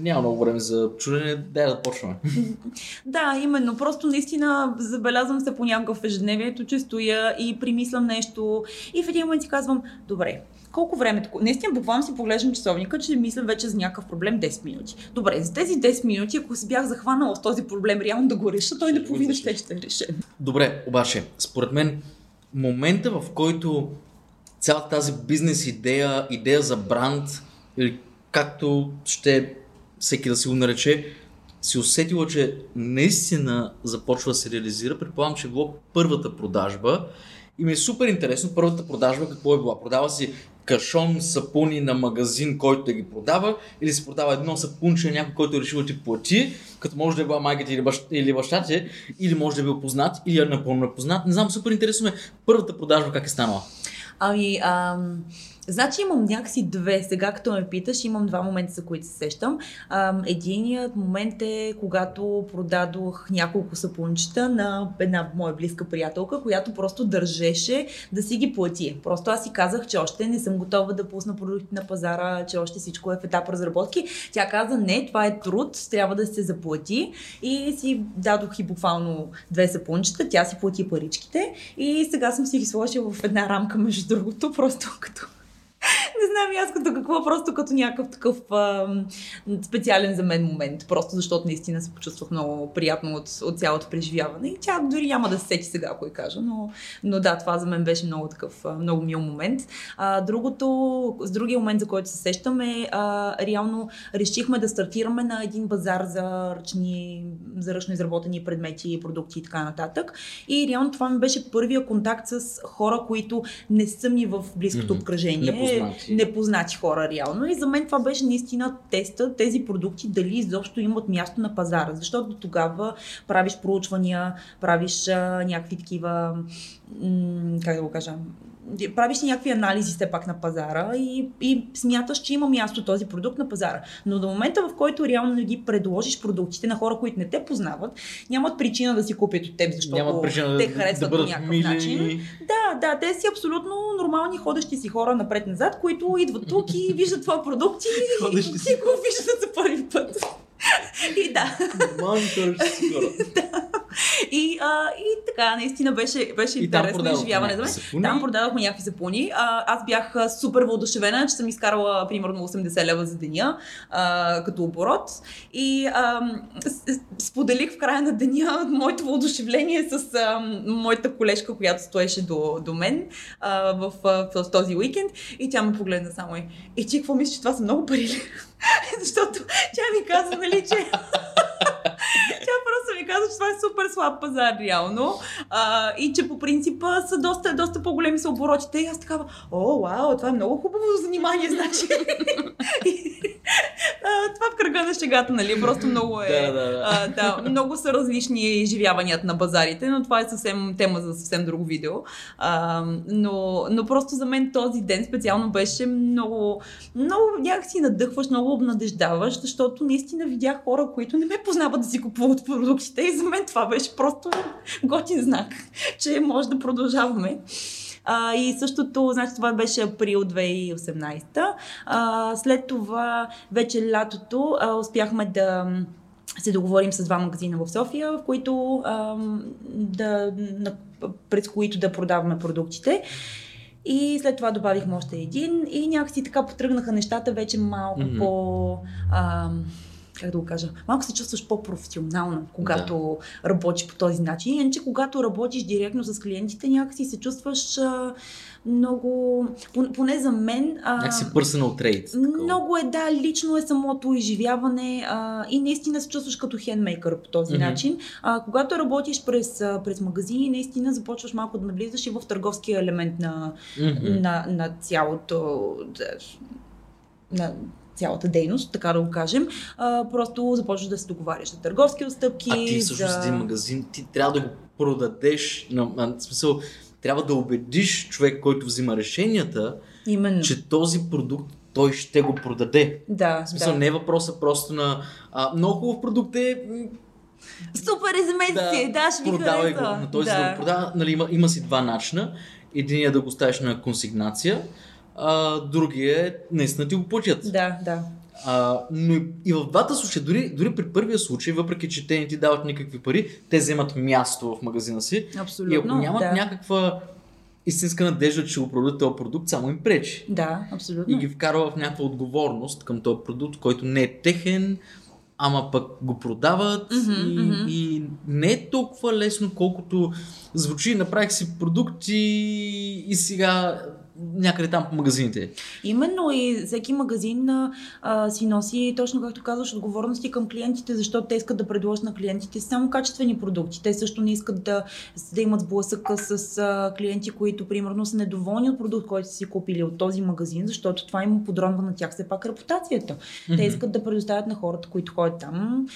няма много време за чудене, дай да почваме. (laughs) Да, именно. Просто наистина забелязвам се понякога в ежедневието, че стоя и примислям нещо и в един момент си казвам, добре, колко време? Наистина буквално си поглеждам часовника, че мисля вече за някакъв проблем 10 минути. Добре, за тези 10 минути, ако се бях захванала с този проблем реално да го реша, той наполовина ще ще е решен. Добре, обаче, според мен, момента в който цялата тази бизнес идея, идея за бранд, или както ще всеки да си го нарече, си усетила, че наистина започва да се реализира, предполагам, че е било първата продажба. И ми е супер интересно първата продажба какво е била. Продава си кашон сапуни на магазин, който да ги продава, или се продава едно сапунче на някой, който е решил да ти плати, като може да е била майката или, бащ, или баща ти, или може да е бил познат, или е напълно непознат. Не знам, супер интересно е първата продажба как е станала. Ами, ам, Значи имам някакси две. Сега като ме питаш, имам два момента, за които се сещам. Единият момент е когато продадох няколко сапунчета на една моя близка приятелка, която просто държеше да си ги плати. Просто аз си казах, че още не съм готова да пусна продукти на пазара, че още всичко е в етап разработки. Тя каза, не, това е труд, трябва да се заплати. И си дадох и буквално две сапунчета, тя си плати паричките и сега съм си ги сложила в една рамка, между другото, просто (laughs) като не знам и аз като какво, просто като някакъв такъв а, специален за мен момент. Просто защото наистина се почувствах много приятно от, от цялото преживяване. И тя дори няма да се сети сега, ако я кажа, но, но да, това за мен беше много такъв, много мил момент. А, другото, с другия момент, за който се сещаме, а, реално решихме да стартираме на един базар за ръчни, за ръчно изработени предмети, продукти и така нататък. И реално това ми беше първия контакт с хора, които не са ми в близкото mm-hmm. Непознати. непознати хора реално. И за мен това беше наистина теста, тези продукти дали изобщо имат място на пазара. Защото тогава правиш проучвания, правиш а, някакви такива, м- как да го кажа, правиш някакви анализи все пак на пазара и, и смяташ, че има място този продукт на пазара. Но до момента, в който реално не ги предложиш продуктите на хора, които не те познават, нямат причина да си купят от теб, защото Нямат причина те да, харесват да по някакъв мили. начин. Да, да, те си абсолютно нормални ходещи си хора напред-назад, които идват тук и виждат твоя продукт и, (laughs) и, си го виждат за първи път. (laughs) И да. Нормални хора. (laughs) И, а, и така, наистина беше, беше интересно изживяване за мен. Там продадохме някакви сапуни. А, аз бях супер въодушевена, че съм изкарала примерно 80 лева за деня а, като оборот. И а, споделих в края на деня (laughs) моето въодушевление с а, моята колежка, която стоеше до, до мен а, в, а, в този уикенд. И тя ме погледна само и, и ти какво мислиш, че това са много пари? ли?» (laughs) Защото тя ми каза, нали, че (laughs) ми каза, че това е супер слаб пазар, реално. А, и че по принцип а, са доста, доста по-големи са оборотите. И аз такава, о, вау, това е много хубаво занимание, значи. А, това в кръга на шегата, нали? Просто много е. Да, да, да. А, да, много са различни изживяванията на базарите, но това е съвсем тема за съвсем друго видео. А, но, но просто за мен този ден специално беше много, много някакси надъхваш, много обнадеждаваш, защото наистина видях хора, които не ме познават да си купуват продуктите и за мен това беше просто готин знак, че може да продължаваме. А, и същото, значи това беше април 2018. А, след това, вече лятото, а, успяхме да се договорим с два магазина в София, в които, ам, да, на, през които да продаваме продуктите. И след това добавихме още един и някакси така потръгнаха нещата вече малко Мгм. по... Ам, как да го кажа, малко се чувстваш по-професионално, когато да. работиш по този начин. Иначе, когато работиш директно с клиентите, някакси се чувстваш а, много, пон- поне за мен, а, Някакси personal такова. много е, да, лично е самото изживяване а, и наистина се чувстваш като хендмейкър по този Мгм. начин. А, когато работиш през, през магазини, наистина започваш малко да навлизаш и в търговския елемент на, Мгм. на, на цялото на цялата дейност, така да го кажем. А, просто започваш да се договаряш за търговски отстъпки. А ти всъщност за... един магазин, ти трябва да го продадеш, на, на, в смисъл, трябва да убедиш човек, който взима решенията, Именно. че този продукт той ще го продаде. Да, В смисъл, да. не е въпроса просто на а, много хубав продукт е, Супер, измести си, да, ще ви продавай го. На този да. да го продава, нали, има, има си два начина. Единият е да го ставиш на консигнация, а другия е наистина ти го платят. Да, да. А, но и, в двата случая, дори, дори при първия случай, въпреки че те не ти дават никакви пари, те вземат място в магазина си. Абсолютно. и ако нямат да. някаква истинска надежда, че го продадат този продукт, само им пречи. Да, абсолютно. И ги вкарва в някаква отговорност към този продукт, който не е техен, ама пък го продават Мгм, и, мгм. и не е толкова лесно, колкото звучи, направих си продукти и сега някъде там по магазините. Именно и всеки магазин а, си носи, точно както казваш, отговорности към клиентите, защото те искат да предложат на клиентите само качествени продукти. Те също не искат да, да имат сблъсъка с а, клиенти, които примерно са недоволни от продукт, който са си купили от този магазин, защото това им подронва на тях все пак репутацията. Те искат да предоставят на хората, които ходят там,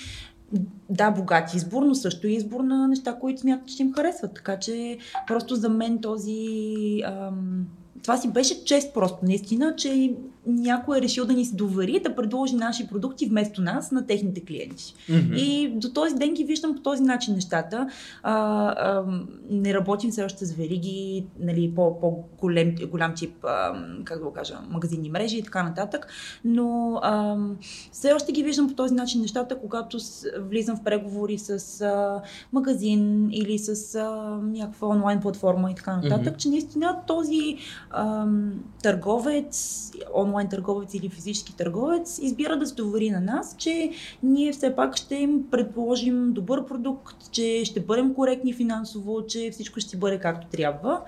да, богат избор, но също и избор на неща, които смятат, че им харесват. Така че просто за мен този, ам, това си беше чест просто, наистина, че някой е решил да ни се довери да предложи наши продукти вместо нас на техните клиенти. Мгм. И до този ден ги виждам по този начин нещата. А, а, не работим все още с вериги, нали, по, по-голем голям тип, а, как да го кажа, магазинни мрежи и така нататък, но а, все още ги виждам по този начин нещата, когато с, влизам в преговори с а, магазин или с а, някаква онлайн платформа и така нататък, Мгм. че наистина този ам, търговец, онлайн търговец или физически търговец избира да се довери на нас, че ние все пак ще им предложим добър продукт, че ще бъдем коректни финансово, че всичко ще бъде както трябва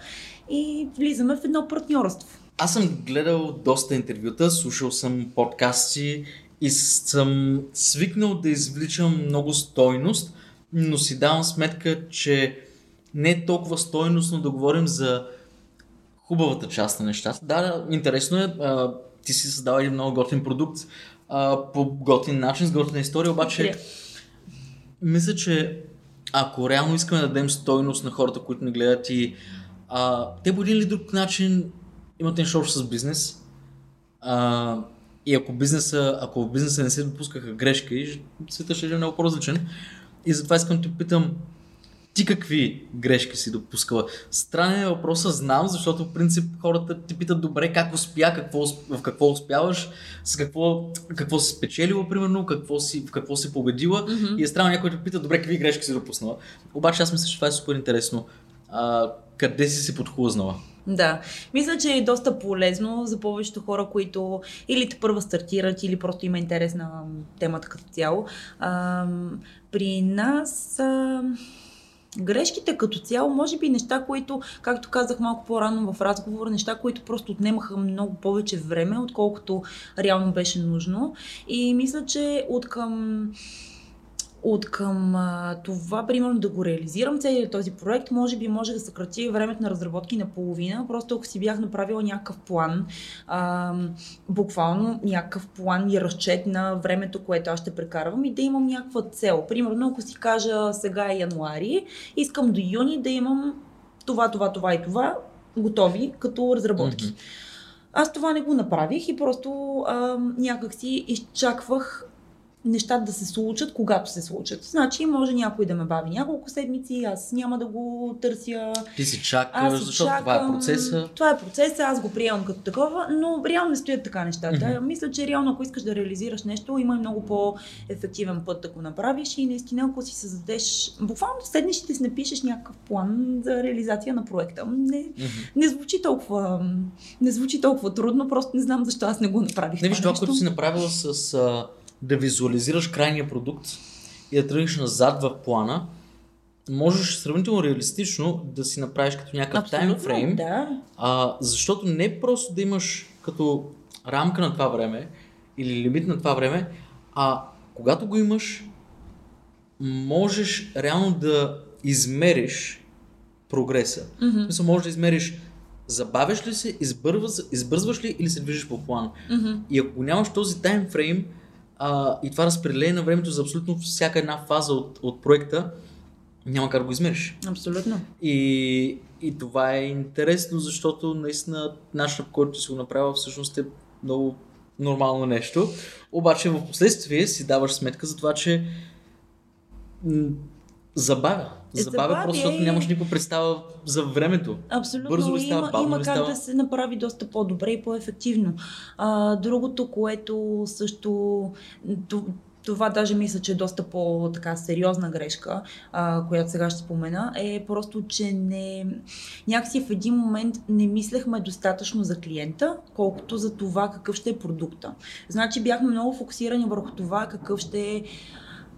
и влизаме в едно партньорство. Аз съм гледал доста интервюта, слушал съм подкасти и съм свикнал да извличам много стойност, но си давам сметка, че не е толкова стойностно да говорим за хубавата част на нещата. Да, интересно е, ти си създал един много готин продукт а, по готин начин, с готина история, обаче мисля, че ако реално искаме да дадем стойност на хората, които ни гледат и а, те по един или друг начин имат нещо общо с бизнес. А, и ако бизнеса, ако в бизнеса не се допускаха грешки, света ще е много по-различен. И затова искам да те питам, ти какви грешки си допускала? Странен е въпроса, знам, защото в принцип хората ти питат добре как успя, какво, в какво успяваш, с какво, какво си спечелила, примерно, какво си, в какво си победила. Мгм. И е странно някой да те пита, добре, какви грешки си допуснала. Обаче аз мисля, че това е супер интересно. А, къде си се подхлъзнала? Да, мисля, че е доста полезно за повечето хора, които или те първа стартират, или просто има интерес на темата като цяло. Ам, при нас ам, грешките като цяло, може би неща, които, както казах малко по-рано в разговор, неща, които просто отнемаха много повече време, отколкото реално беше нужно. И мисля, че от към от към а, това, примерно, да го реализирам целият този проект, може би може да съкрати времето на разработки на половина. Просто ако си бях направила някакъв план, а, буквално някакъв план и разчет на времето, което аз ще прекарвам и да имам някаква цел. Примерно, ако си кажа сега е януари, искам до юни да имам това, това, това и това готови като разработки. Аз това не го направих и просто а, някак си изчаквах нещата да се случат, когато се случат. Значи може някой да ме бави няколко седмици, аз няма да го търся. Ти си чакаш, защото чакам, това е процеса. Това е процеса, аз го приемам като такова, но реално не стоят така нещата. Мгм. Мисля, че реално ако искаш да реализираш нещо, има и много по-ефективен път да го направиш и наистина ако си създадеш, буквално седнеш и да си напишеш някакъв план за реализация на проекта. Не, Мгм. не звучи толкова, не звучи толкова трудно, просто не знам защо аз не го направих. Не виж това, нещо. което си направила с да визуализираш крайния продукт и да тръгнеш назад в плана, можеш сравнително реалистично да си направиш като някакъв таймфрейм, Да. а, защото не просто да имаш като рамка на това време или лимит на това време, а когато го имаш, можеш реално да измериш прогреса. Мгм. смисъл, можеш да измериш забавяш ли се, избързваш, избързваш ли или се движиш по план. Мгм. И ако нямаш този таймфрейм а, и това разпределение на времето за абсолютно всяка една фаза от, от проекта, няма как да го измериш. Абсолютно. И, и това е интересно, защото наистина начинът, по който си го направил, всъщност е много нормално нещо. Обаче в последствие си даваш сметка за това, че забавя. Забавя Забавя просто, защото и- нямаш никаква представа за времето. Абсолютно. Бързо ли става, има, бавно има ли как става? да се направи доста по-добре и по-ефективно. А, другото, което също това даже мисля, че е доста по-така сериозна грешка, а, която сега ще спомена, е просто, че не, някакси в един момент не мислехме достатъчно за клиента, колкото за това какъв ще е продукта. Значи бяхме много фокусирани върху това какъв ще е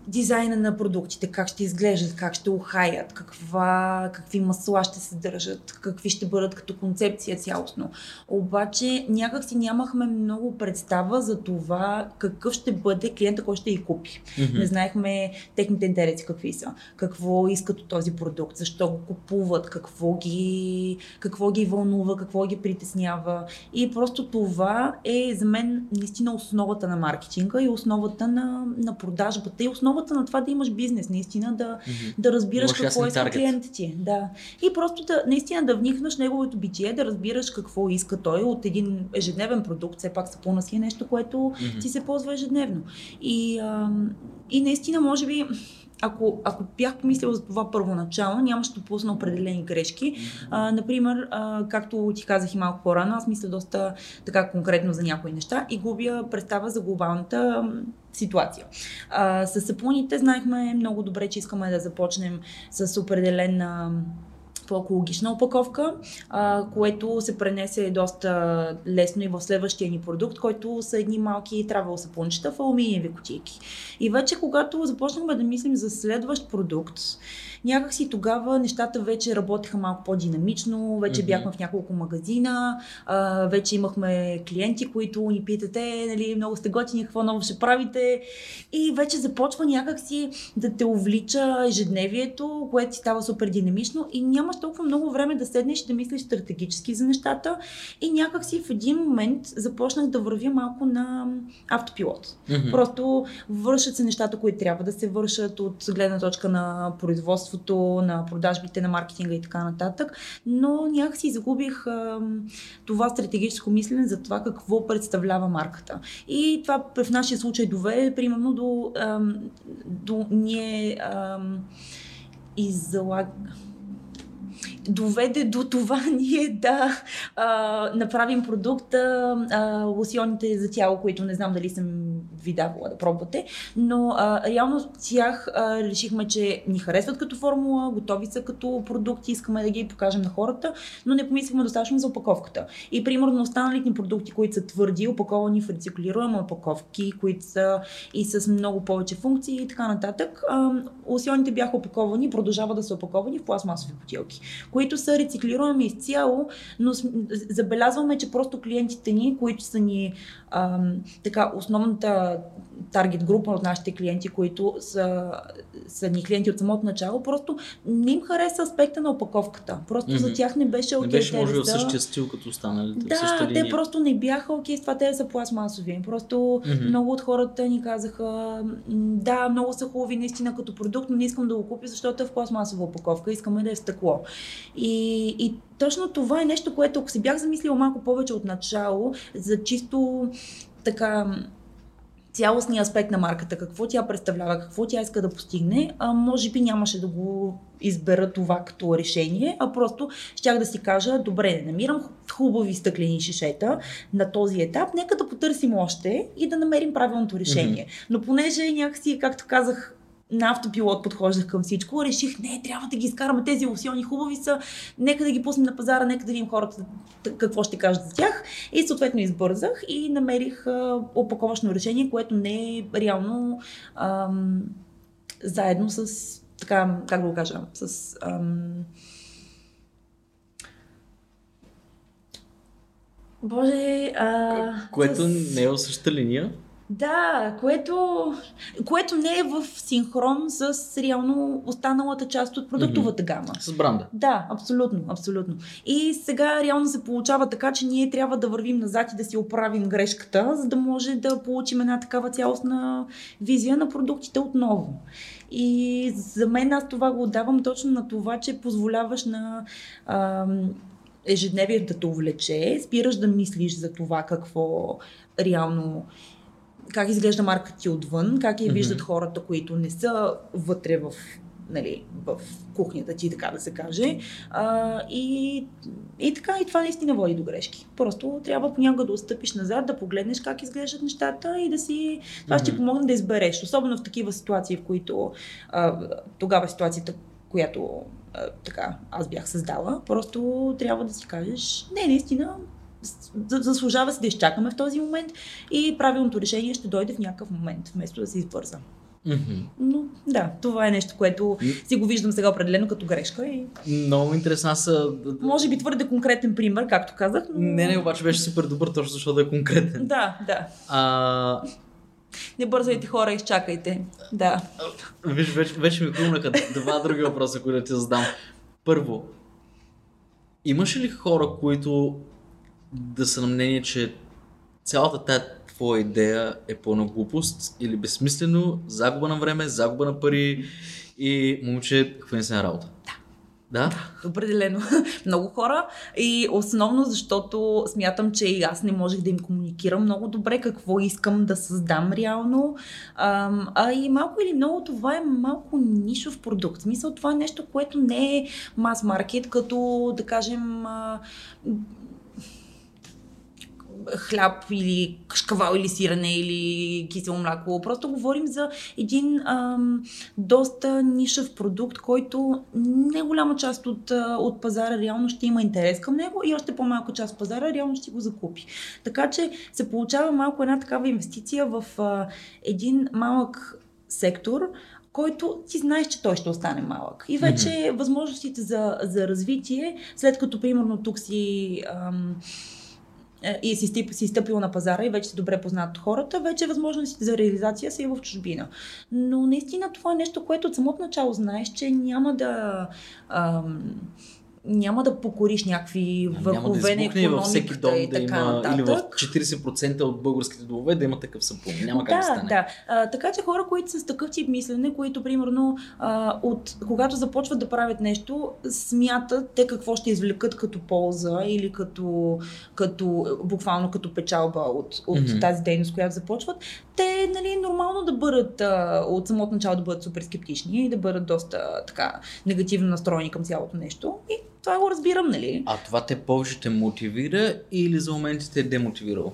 дизайна на продуктите, как ще изглеждат, как ще ухаят, каква, какви масла ще се държат, какви ще бъдат като концепция цялостно. Обаче някак си нямахме много представа за това какъв ще бъде клиента, който ще ги купи. Мгм. Не знаехме техните интереси какви са, какво искат от този продукт, защо го купуват, какво ги, какво ги вълнува, какво ги притеснява. И просто това е за мен наистина основата на маркетинга и основата на, на продажбата и основата основата на това да имаш бизнес, наистина да, Мгм. да разбираш Имаш какво иска таргет. клиентът ти. Да. И просто да, наистина да вникнеш неговото битие, да разбираш какво иска той от един ежедневен продукт. Все пак сапуна си е нещо, което Мгм. ти се ползва ежедневно. И, ам, и наистина, може би, ако, ако бях помислила за това първоначално, нямаше допусна определени грешки. А, например, а, както ти казах и малко по-рано, аз мисля доста така конкретно за някои неща и губя представа за глобалната ситуация. А, с сапуните знаехме много добре, че искаме да започнем с определена по-екологична опаковка, а, което се пренесе доста лесно и в следващия ни продукт, който са едни малки травел сапунчета в алуминиеви кутийки. И вече когато започнахме да мислим за следващ продукт, някакси тогава нещата вече работеха малко по-динамично, вече Мгм. бяхме в няколко магазина, а, вече имахме клиенти, които ни питате, нали, много сте готини, какво ново ще правите. И вече започва някакси да те увлича ежедневието, което ти става супер динамично и нямаш толкова много време да седнеш и да мислиш стратегически за нещата. И някакси в един момент започнах да вървя малко на автопилот. Мгм. Просто вършат се нещата, които трябва да се вършат от гледна точка на производството, на продажбите, на маркетинга и така нататък. Но някакси загубих ам, това стратегическо мислене за това какво представлява марката. И това в нашия случай доведе примерно до, до ние излаг доведе до това (laughs) ние да а, направим продукта, а, лосионите за тяло, които не знам дали съм ви давала да пробвате, но а, реално с тях а, решихме, че ни харесват като формула, готови са като продукти, искаме да ги покажем на хората, но не помислихме достатъчно за опаковката. И примерно останалите продукти, които са твърди, опаковани в рециклируема опаковки, които са и с много повече функции и така нататък, а, лосионите бяха опаковани, продължават да са опаковани в пластмасови бутилки които са рециклируеми изцяло, но забелязваме, че просто клиентите ни, които са ни така, основната таргет група от нашите клиенти, които са, са ни клиенти от самото начало, просто не им хареса аспекта на опаковката. Просто Мгм. за тях не беше Не окей. беше те може би да същия стил като останалите. да, те просто не бяха окей с това, те са пластмасови. Просто Мгм. много от хората ни казаха, да, много са хубави наистина като продукт, но не искам да го купя, защото е в пластмасова опаковка, искаме да е стъкло. И, и точно това е нещо, което ако се бях замислила малко повече от начало, за чисто така цялостния аспект на марката, какво тя представлява, какво тя иска да постигне, а, може би нямаше да го избера това като решение, а просто щях да си кажа, добре, не намирам хубави стъклени шишета на този етап, нека да потърсим още и да намерим правилното решение. Но понеже някакси, както казах, на автопилот подхождах към всичко, реших, не, трябва да ги изкараме тези лосиони, хубави са, нека да ги пуснем на пазара, нека да видим хората какво ще кажат за тях. И съответно избързах и намерих а, опаковъчно решение, което не е реално ам, заедно с, така, как да го кажа, с ам, Боже, а, Което с- не е в същата линия. Да, което, което не е в синхрон с реално останалата част от продуктовата гама. С бранда. Да, абсолютно, абсолютно. И сега реално се получава така, че ние трябва да вървим назад и да си оправим грешката, за да може да получим една такава цялостна визия на продуктите отново. И за мен аз това го отдавам точно на това, че позволяваш на ам, ежедневието да те увлече, спираш да мислиш за това какво реално как изглежда марката ти отвън, как я виждат хората, които не са вътре в, нали, в кухнята ти, така да се каже. А, и, и така, и това наистина води до грешки. Просто трябва понякога да отстъпиш назад, да погледнеш как изглеждат нещата и да си... Това ще ти Мгм. помогне да избереш. Особено в такива ситуации, в които а, тогава ситуацията, която а, така аз бях създала, просто трябва да си кажеш, не, наистина, заслужава се да изчакаме в този момент и правилното решение ще дойде в някакъв момент, вместо да се избърза. Мгм. Но да, това е нещо, което си го виждам сега определено като грешка и Много интересно. Аз а, може би твърде конкретен пример, както казах, но... Не, не, обаче беше супер добър, точно защото е конкретен. Да, да. А, Не бързайте хора, изчакайте. Да. виж, вече, вече ми хрумнаха два други въпроса, които ти задам. Първо, имаше ли хора, които да са на мнение, че цялата тая твоя идея е пълна глупост или безсмислено, загуба на време, загуба на пари и момче, хвани се на работа. Да? Определено. (laughs) много хора. И основно защото смятам, че и аз не можех да им комуникирам много добре какво искам да създам реално. А, а и малко или много това е малко нишов продукт. В смисъл това е нещо, което не е мас-маркет, като да кажем хляб или кашкавал или сирене или кисело мляко. Просто говорим за един ам, доста нишев продукт, който не голяма част от, от пазара реално ще има интерес към него и още по-малка част от пазара реално ще го закупи. Така че се получава малко една такава инвестиция в а, един малък сектор, който ти знаеш, че той ще остане малък. И вече mm-hmm. възможностите за, за развитие, след като примерно тук си ам, и си, стип, си стъпил на пазара и вече си добре познат от хората, вече възможностите за реализация са и в чужбина. Но наистина това е нещо, което от самото начало знаеш, че няма да... Ам, няма да покориш някакви върхове на економиката във всеки дом и да така има, нататък. Или в 40% от българските домове да има такъв сапун. Няма как да, да стане. Да, а, така че хора, които са с такъв тип мислене, които примерно а, от, когато започват да правят нещо, смятат те какво ще извлекат като полза или като, като буквално като печалба от, от mm-hmm. тази дейност, която започват, те нали, нормално да бъдат а, от самото начало да бъдат супер скептични и да бъдат доста така негативно настроени към цялото нещо. И това го разбирам, нали? А това те повече те мотивира или за моментите те е демотивирало?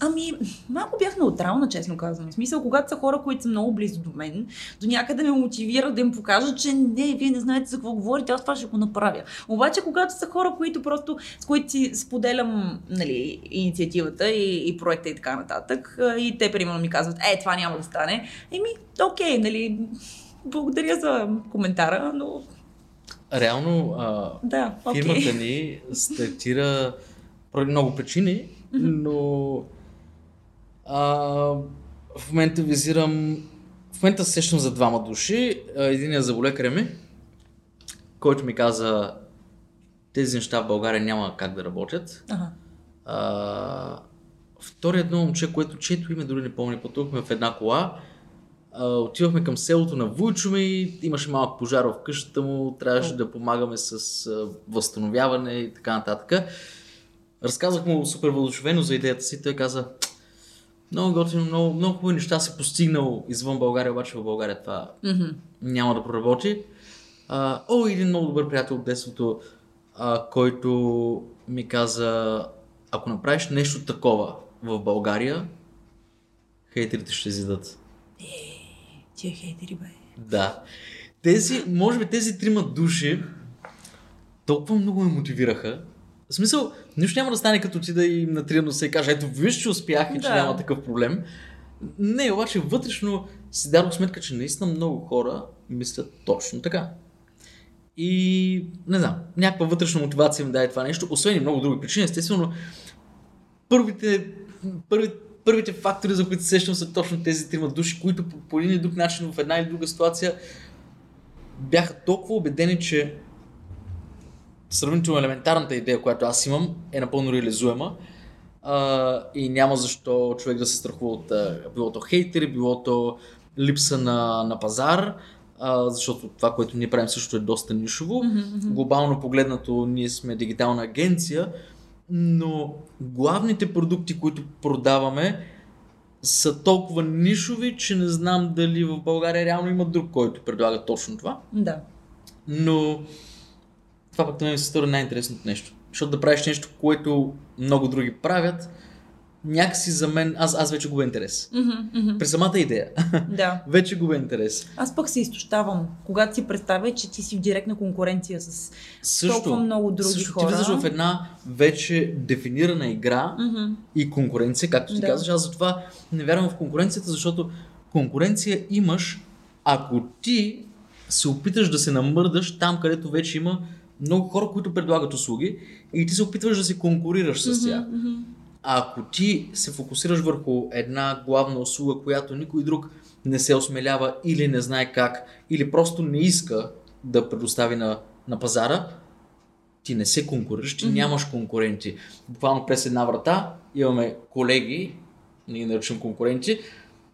Ами, малко бях неутрална, честно казвам. В смисъл, когато са хора, които са много близо до мен, до някъде ме мотивира да им покажа, че не, вие не знаете за какво говорите, аз това ще го направя. Обаче, когато са хора, които просто, с които си споделям нали, инициативата и, и проекта и така нататък, и те, примерно, ми казват, е, това няма да стане, еми, окей, нали, благодаря за коментара, но реално а, да, okay. фирмата ни стартира поради много причини, но а, в момента визирам, в момента сещам за двама души. Единият е заболекаря ми, който ми каза, тези неща в България няма как да работят. Ага. А, вторият едно момче, което чето име дори не помня, пътувахме в една кола а, отивахме към селото на Вуйчо ми, имаше малък пожар в къщата му, трябваше да помагаме с а, възстановяване и така нататък. Разказах му супер въодушевено за идеята си, той каза, много готино, много, много хубави неща си постигнал извън България, обаче в България това mm-hmm. няма да проработи. А, о, един много добър приятел от детството, а, който ми каза, ако направиш нещо такова в България, хейтерите ще изядат. Е, тия хейтери, бе. Да. Тези, може би тези трима души толкова много ме мотивираха. В смисъл, нищо няма да стане като ти да им натрия носа и кажа, ето виж, че успях и че да. няма такъв проблем. Не, обаче вътрешно си дадох сметка, че наистина много хора мислят точно така. И не знам, някаква вътрешна мотивация ми даде това нещо, освен и много други причини. Естествено, първите, първите първите фактори, за които се сещам, са точно тези трима души, които по, по един или друг начин в една или друга ситуация бяха толкова убедени, че сравнително елементарната идея, която аз имам, е напълно реализуема. А, и няма защо човек да се страхува от билото хейтери, билото липса на, на пазар, а, защото това, което ние правим също е доста нишово. Mm-hmm. Глобално погледнато, ние сме дигитална агенция, но главните продукти, които продаваме, са толкова нишови, че не знам дали в България реално има друг, който предлага точно това. Да. Но това пък ми се стори най-интересното нещо. Защото да правиш нещо, което много други правят, някакси за мен, аз, аз вече губя интерес. Mm-hmm, mm-hmm. При самата идея. (laughs) Да. вече губя интерес. Аз пък се изтощавам, когато си представя, че ти си в директна конкуренция с също, толкова много други също, хора. Ти влизаш в една вече дефинирана игра mm-hmm. и конкуренция, както ти да. казваш. Аз затова не вярвам в конкуренцията, защото конкуренция имаш, ако ти се опиташ да се намърдаш там, където вече има много хора, които предлагат услуги и ти се опитваш да се конкурираш с тях. Mm-hmm. А ако ти се фокусираш върху една главна услуга, която никой друг не се осмелява или не знае как, или просто не иска да предостави на, на пазара, ти не се конкурираш, ти mm-hmm. нямаш конкуренти. Буквално през една врата имаме колеги, ние наричам конкуренти,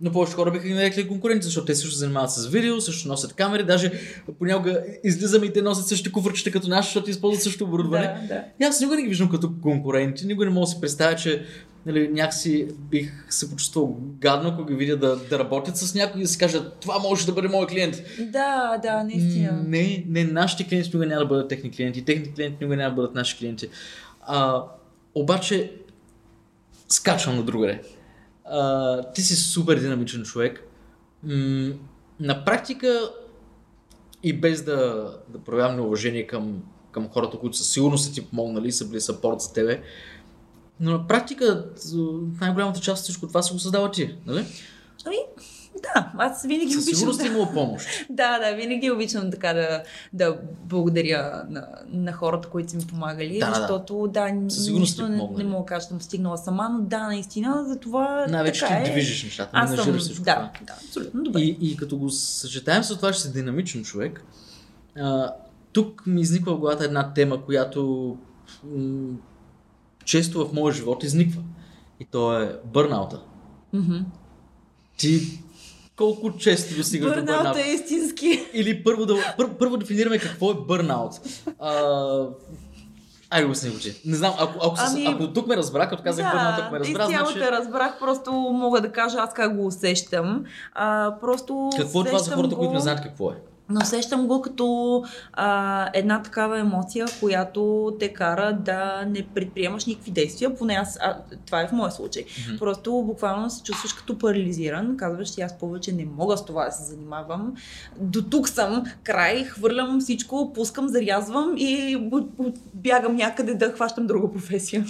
но повече хора биха ги нарекли конкуренти, защото те също занимават с видео, също носят камери, даже понякога излизаме и те носят същите куфърчета като наши, защото използват също оборудване. Да, да. И аз никога не ги виждам като конкуренти, никога не мога да си представя, че нали, някакси бих се почувствал гадно, ако ги видя да, да работят с някой и да си кажат, това може да бъде мой клиент. Да, да, наистина. Не, не, нашите клиенти никога няма да бъдат техни клиенти, техните клиенти никога няма да бъдат наши клиенти. А, обаче, скачвам на другаде. Ти си супер динамичен човек. М- на практика и без да, да проявявам неуважение към, към хората, които със сигурност са ти помогнали, са били сапорт за тебе, но на практика най-голямата част от всичко това се го създава ти, нали? Ами, да, аз винаги Със обичам. сигурност да. имало помощ. (laughs) Да, да, винаги обичам така да, да благодаря на, на хората, които са ми помагали, Да, защото да, нищо не, не мога да кажа, че съм стигнала сама, но да, наистина, за това Най-вече ти е. движиш нещата, Аз не съм, всичко да, това. да, абсолютно добре. И, и като го съчетаем с това, че си динамичен човек, а, тук ми изниква в главата една тема, която м- често в моя живот изниква. И то е бърнаута. Мгм. Ти колко често достигаш до бърнаут? Е истински. Или първо, да, пър, първо дефинираме какво е бърнаут. А, Айде го снегочи. Не знам, ако, ако, ами, ако тук ме разбра, като казах да, бърнаут, ако ме разбра, изцяло значи... те разбрах, просто мога да кажа аз как го усещам. А, просто Какво е това за хората, го... които не знаят какво е? Но усещам го като а, една такава емоция, която те кара да не предприемаш никакви действия, поне аз, а, това е в моя случай. Мгм. Просто буквално се чувстваш като парализиран, казваш аз повече не мога с това да се занимавам. До тук съм, край, хвърлям всичко, пускам, зарязвам и бягам някъде да хващам друга професия.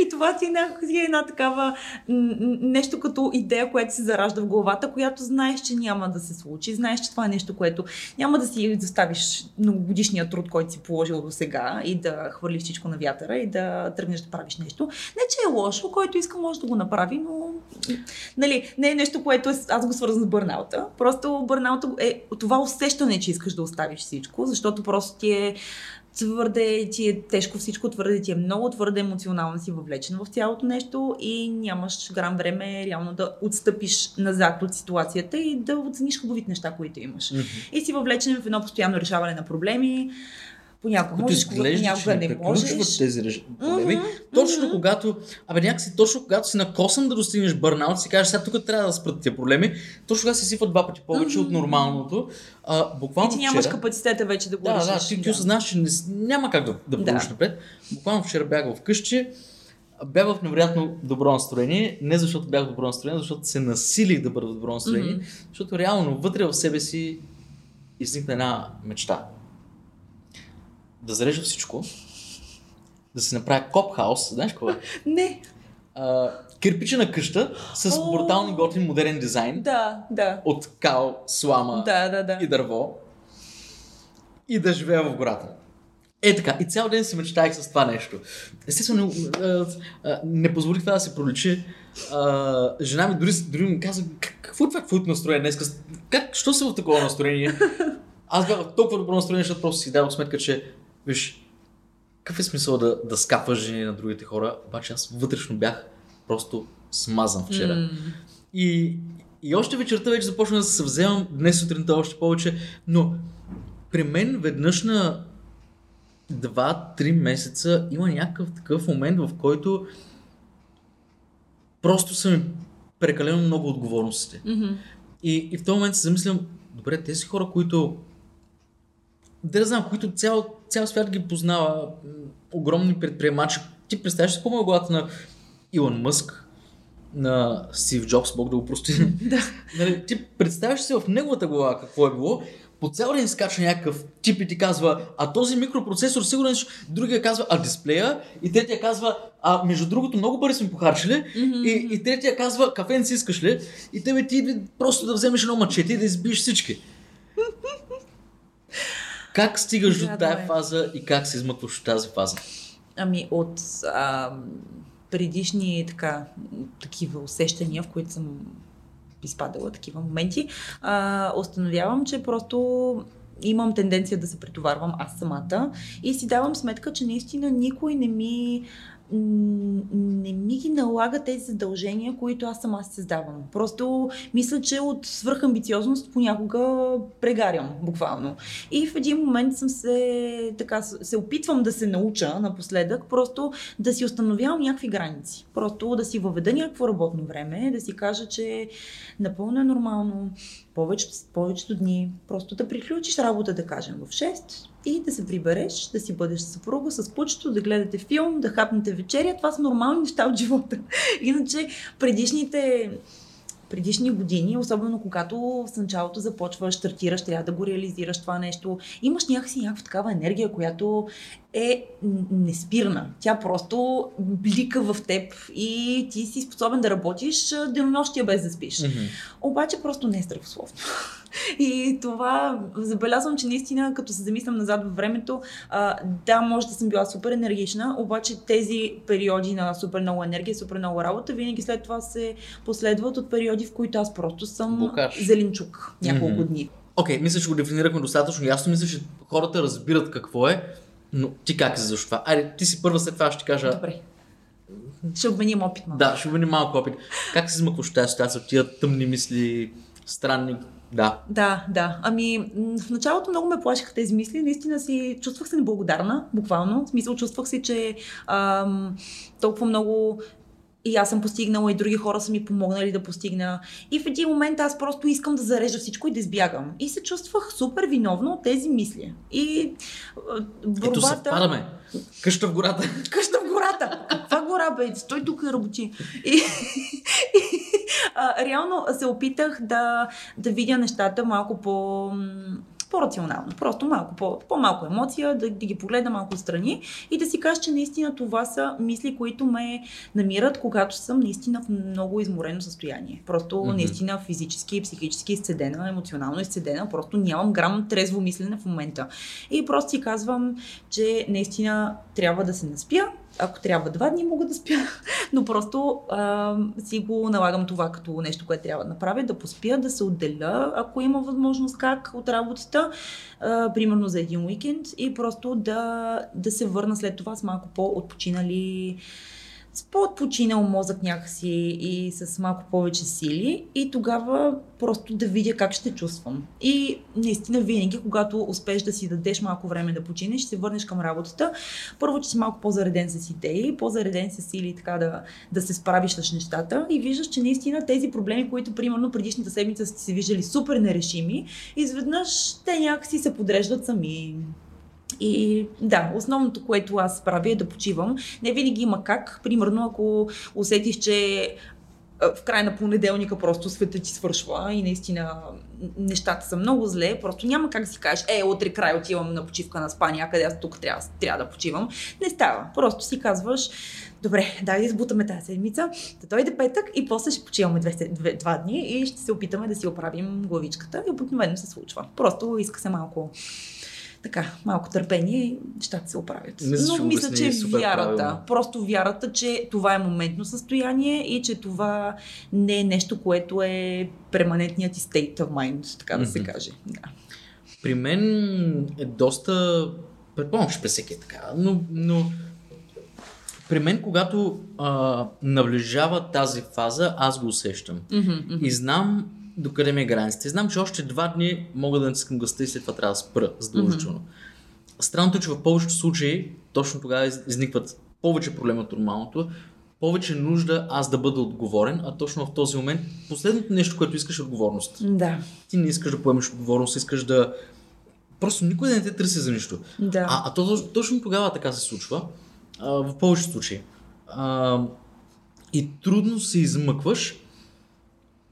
И това си е една, е една такава нещо като идея, която се заражда в главата, която знаеш, че няма да се случи. Знаеш, че това е нещо, което няма да си заставиш многогодишния труд, който си положил до сега и да хвърлиш всичко на вятъра и да тръгнеш да правиш нещо. Не, че е лошо, който иска може да го направи, но нали, не е нещо, което е- аз го свързвам с бърнаута. Просто бърнаута е това усещане, че искаш да оставиш всичко, защото просто ти е твърде ти е тежко всичко, твърде ти е много, твърде емоционално си въвлечен в цялото нещо и нямаш грам време реално да отстъпиш назад от ситуацията и да оцениш хубавите неща, които имаш. Мгм. И си въвлечен в едно постоянно решаване на проблеми. Понякога можеш, изглежда, че понякога не не можеш. тези проблеми. Мгм, Точно мгм. когато, абе някакси точно когато си накосан да достигнеш бърнаут, си кажеш, сега тук трябва да спрат тия проблеми, точно когато се сипват два пъти повече от Мгм. нормалното. А, буквално И ти нямаш вчера, капацитета вече да го да, да, решиш. ти, ти осъзнаваш, че не, няма как да, да Да. напред. Буквално вчера бях вкъщи, бях в невероятно добро настроение, не защото бях в добро настроение, защото се насилих да бъда в добро настроение, Мгм. защото реално вътре в себе си изникна една мечта. Да зарежа всичко, да се направя коп-хаус, знаеш какво е? (laughs) Не, А, кирпичена къща с О. брутални готин модерен дизайн да, да. от кал, слама Да, да, да. и дърво и да живея в гората. Е така, и цял ден си мечтаях с това нещо. Естествено, не позволих това да се проличи. А, жена ми дори, дори ми каза, «Как- какво е това твоето настроение днес? Как, що си в такова настроение? (laughs) Аз бях в толкова добро настроение, защото просто си дадох сметка, че, виж, какъв е смисъл да, да скапваш жени на другите хора, обаче аз вътрешно бях просто смазан вчера. М. И, и още вечерта вече започна да се съвземам, днес сутринта още повече, но при мен веднъж на 2-3 месеца има някакъв такъв момент, в който просто са ми прекалено много отговорностите. Мгм. И, и в този момент се замислям, добре, тези хора, които да не знам, които цял, цял свят ги познава, огромни предприемачи. Ти представяш си какво е главата на Илон Мъск, на Стив Джобс, Бог да го прости. (laughs) Да. нали, ти представяш си в неговата глава какво е било, по цял ден скача някакъв тип и ти казва, а този микропроцесор сигурен, ще-» другия казва, а дисплея, и третия казва, а между другото много пари сме похарчили, Мгм. и, и третия казва, кафе не си искаш ли? И тебе ти просто да вземеш едно мачете и да избиеш всички. Как стигаш до Да, тая да, фаза и как се измъкваш от тази фаза? Ами от а, предишни така, такива усещания, в които съм изпадала такива моменти, а, установявам, че просто имам тенденция да се претоварвам аз самата и си давам сметка, че наистина никой не ми не ми ги налага тези задължения, които аз сама си създавам. Просто мисля, че от свръхамбициозност понякога прегарям, буквално. И в един момент съм се, така, се опитвам да се науча напоследък, просто да си установявам някакви граници. Просто да си въведа някакво работно време, да си кажа, че напълно е нормално повечето, повечето дни просто да приключиш работа, да кажем, в 6 и да се прибереш, да си бъдеш съпруга с кучето, да гледате филм, да хапнете вечеря. Това са нормални неща от живота. (laughs) Иначе предишните предишни години, особено когато в началото започваш, стартираш, трябва да го реализираш това нещо, имаш някакси някаква такава енергия, която е неспирна. Тя просто блика в теб и ти си способен да работиш денонощия без да спиш. Mm-hmm. Обаче просто не е здравословно. (laughs) И това забелязвам, че наистина, като се замислям назад във времето, а, да, може да съм била супер енергична, обаче тези периоди на супер много енергия, супер много работа, винаги след това се последват от периоди, в които аз просто съм Букаш. зеленчук няколко mm-hmm. дни. Окей, okay, мисля, че го дефинирахме достатъчно ясно. Мисля, че хората разбират какво е, но ти как се защо това? Айде, ти си първа, след това ще ти кажа. Добре. Ще обменим опит. Малко. Да, ще обменим малко опит. Как се измъкваш тази ситуация от тия тъмни мисли, странни да. Да, да. Ами, в началото много ме плашиха тези мисли. Наистина си чувствах се неблагодарна, буквално. В смисъл, чувствах се, че ам, толкова много и аз съм постигнала и други хора са ми помогнали да постигна. И в един момент аз просто искам да зарежа всичко и да избягам. И се чувствах супер виновна от тези мисли. И борбата... Ето съвпадаме. Къща в гората. (laughs) Къща в гората. Каква гора, бе? Стой тук и работи. И, (laughs) и, а, реално се опитах да, да видя нещата малко по по-рационално. Просто малко по, по-малко емоция, да, да ги погледна малко страни и да си кажа, че наистина това са мисли, които ме намират, когато съм наистина в много изморено състояние. Просто mm-hmm. наистина физически и психически изцедена, емоционално изцедена, просто нямам грам трезво мислене в момента. И просто си казвам, че наистина трябва да се наспя, ако трябва два дни мога да спя, (laughs) но просто а, си го налагам това като нещо, което трябва да направя, да поспя, да се отделя, ако има възможност как от работата, а, примерно за един уикенд и просто да, да се върна след това с малко по-отпочинали с по-отпочинал мозък някакси и с малко повече сили и тогава просто да видя как ще чувствам. И наистина винаги, когато успееш да си дадеш малко време да починеш, ще се върнеш към работата, първо, че си малко по-зареден с идеи, по-зареден с сили така да, да се справиш с нещата и виждаш, че наистина тези проблеми, които примерно предишната седмица сте се виждали супер нерешими, изведнъж те някакси се подреждат сами. И да, основното, което аз правя е да почивам. Не винаги има как. Примерно, ако усетиш, че в края на понеделника просто света ти свършва и наистина нещата са много зле, просто няма как да си кажеш, е, утре край отивам на почивка на спа къде аз тук трябва, трябва да почивам. Не става. Просто си казваш, добре, дай да избутаме тази седмица, да дойде петък и после ще почиваме две, две, два дни и ще се опитаме да си оправим главичката и обикновено се случва. Просто иска се малко така, малко търпение и нещата се оправят. Мисля, Но мисля, че вярата, правилно. просто вярата, че това е моментно състояние и че това не е нещо, което е перманентният ти state of mind, така да mm-hmm. се каже. Да. При мен е доста... Предполагам, че при всеки е така, но, но при мен, когато а, наближава тази фаза, аз го усещам. Mm-hmm, И знам докъде ми е границата. И знам, че още два дни мога да натискам гъста и след това трябва да спра задължително. Mm-hmm. Странното е, че в повечето случаи точно тогава изникват повече проблеми от нормалното, повече нужда аз да бъда отговорен, а точно в този момент последното нещо, което искаш е отговорност. Да. Ти не искаш да поемеш отговорност, искаш да... Просто никой да не те търси за нищо. Да. А, а то, точно тогава така се случва, а, в повечето случаи. А, и трудно се измъкваш,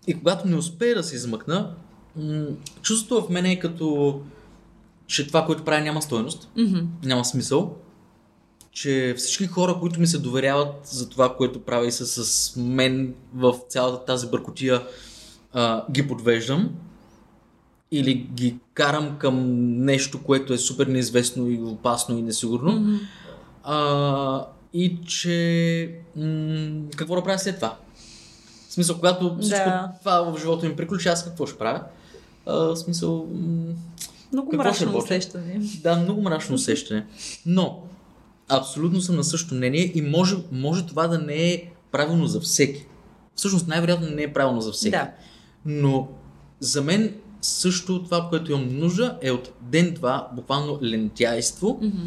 и когато не успея да се измъкна, м- чувството в мен е като, че това, което правя, няма стоеност, mm-hmm. няма смисъл, че всички хора, които ми се доверяват за това, което правя и са с мен в цялата тази бъркотия, а, ги подвеждам или ги карам към нещо, което е супер неизвестно и опасно и несигурно. Mm-hmm. А, и че м- какво да правя след това? В смисъл, когато всичко Да. това в живота ми приключи, аз какво ще правя? А, в смисъл, м- Много Какво мрачно усещане. Да, много мрачно усещане. Но, абсолютно съм на същото мнение и може, може това да не е правилно за всеки. Всъщност най-вероятно не е правилно за всеки. Да. Но за мен също това, което имам нужда е от ден-два буквално лентяйство Мгм.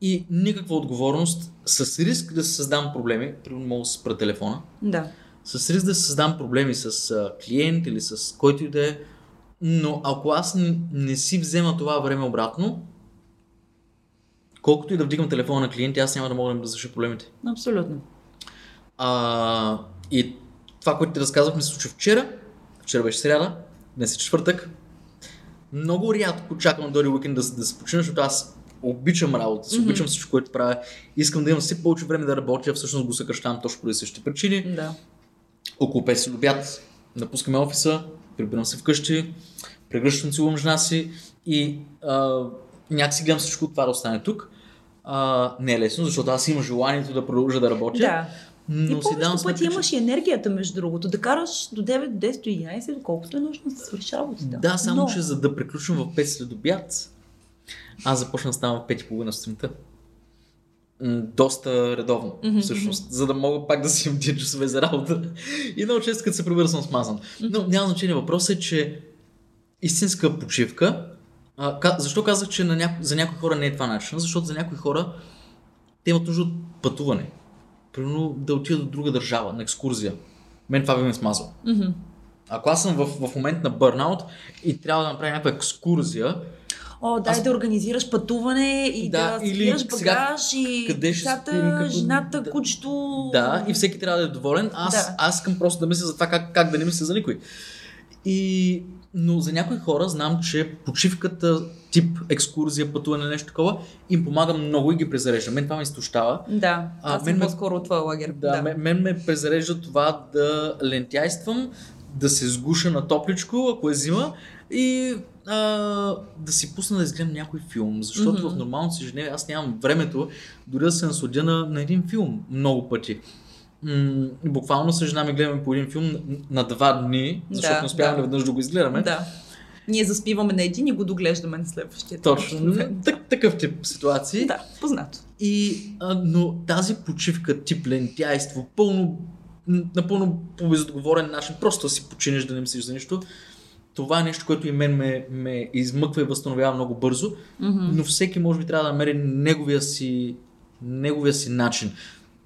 и никаква отговорност с риск да се създам проблеми. Примерно мога да спра телефона. Да. С риск да се създам проблеми с а, клиент или с който и да е. Но ако аз не, не си взема това време обратно, колкото и да вдигам телефона на клиенти, аз няма да мога да разреша проблемите. Абсолютно. А, и това, което ти разказах, ми се случи вчера. Вчера беше сряда, днес е четвъртък. Много рядко чакам дойде уикенд да, да се почина, защото аз обичам работа, Мгм. обичам всичко, което правя. Искам да имам все повече време да работя, всъщност го съкръщавам точно поради същите причини. Да. Около 5 си до обяд напускаме офиса, прибирам се вкъщи, прегръщам целувам жена си и а, някакси гледам всичко това да остане тук. А, не е лесно, защото аз имам желанието да продължа да работя. Да. Но и си сметка, пъти че- имаш и енергията, между другото. Да караш до 9, до 10, до 11, доколкото е нужно да се свършиш работата. Да, само Но- че за да приключвам в 5 след обяд, аз започна да ставам в 5.30 сутринта. Доста редовно, Мгм, всъщност, за да мога пак да си имам тия часове за работа. И много често, като се прибера, съм смазан. Но няма значение. Въпросът е, че истинска почивка. А, защо казах, че на няко... за някои хора не е това начин? Защото за някои хора те имат нужда от пътуване. Примерно да отидат до друга държава, на екскурзия. Мен това би ме смазало. Мгм. Ако аз съм в, в момент на бърнаут и трябва да направя някаква екскурзия, О, дай Аз- да организираш пътуване и Да, да, или сега багаж и къде ще децата, спим, какво- жената, да. кучето. да, и всеки трябва да е доволен, аз, Да. аз искам просто да мисля за това как, как да не мисля за никой. И, но за някои хора знам, че почивката, тип екскурзия, пътуване, нещо такова, им помага много и ги презарежда. Мен това ме изтощава. Да, А, мен ме- по-скоро от твоя лагер. Да, да. Мен, мен ме презарежда това да лентяйствам, да се сгуша на топличко, ако е зима, и а, да си пусна да изгледам някой филм. Защото mm-hmm. в нормалното си ежедневие аз нямам времето дори да се насладя на, на един филм много пъти. М- буквално с жена ми гледаме по един филм на, два дни, защото Да, не успяваме да. веднъж да го изгледаме. Да. Ние заспиваме на един и го доглеждаме на следващия. Точно. Так, такъв тип ситуации. Да, познато. И, а, но тази почивка, тип лентяйство, пълно, напълно по безотговорен начин, просто да си починеш да не мислиш за нищо, това е нещо, което и мен ме, ме измъква и възстановява много бързо, Мгм. но всеки може би трябва да намери неговия си, неговия си начин.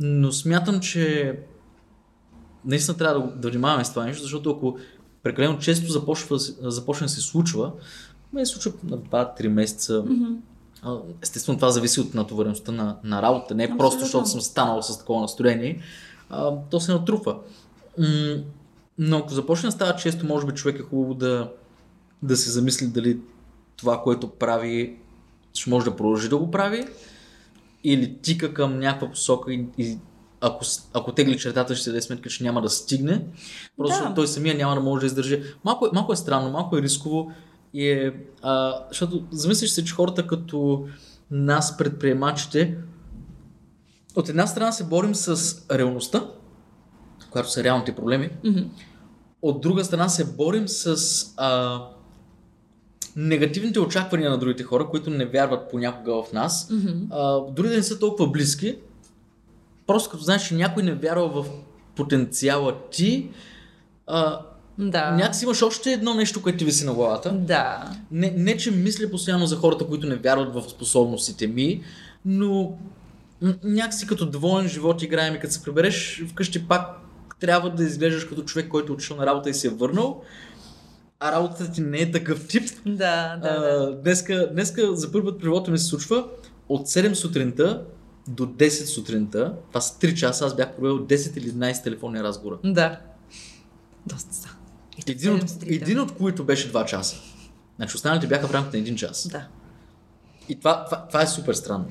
Но смятам, че наистина трябва да, да внимаваме с това нещо, защото ако прекалено често започва, започне да се случва, ме се случва на 2-3 месеца, а, Естествено, това зависи от натовареността на, на работа. Не е просто Абсолютно. защото съм станал с такова настроение. А, то се натрупва. Но ако започне да става често, може би човек е хубаво да, да се замисли дали това, което прави, ще може да продължи да го прави или тика към някаква посока и, и ако, ако тегли чертата, ще се даде сметка, че няма да стигне. Просто Да. той самия няма да може да издържи. Малко, е- малко е странно, малко е рисково. И е, а, защото замислиш се, че хората като нас, предприемачите, от една страна се борим с реалността, която са реалните проблеми, Мгм. От друга страна се борим с а, негативните очаквания на другите хора, които не вярват понякога в нас. Мгм. А, дори да не са толкова близки, просто като знаеш, че някой не вярва в потенциала ти, а, Да. някакси имаш още едно нещо, което ти виси на главата. Да. Не, не, че мисля постоянно за хората, които не вярват в способностите ми, но някакси като доволен живот играем и като се прибереш вкъщи пак трябва да изглеждаш като човек, който е отишъл на работа и се е върнал, а работата ти не е такъв тип. Да, да, да. Днеска, днеска за първи път при ми се случва от 7 сутринта до 10 сутринта, това са 3 часа, аз бях провел 10 или 11 телефонни разговора. Да. Доста са. Един от, един от които беше 2 часа. Значи останалите бяха в рамките на 1 час. Да. И това, това, това е супер странно.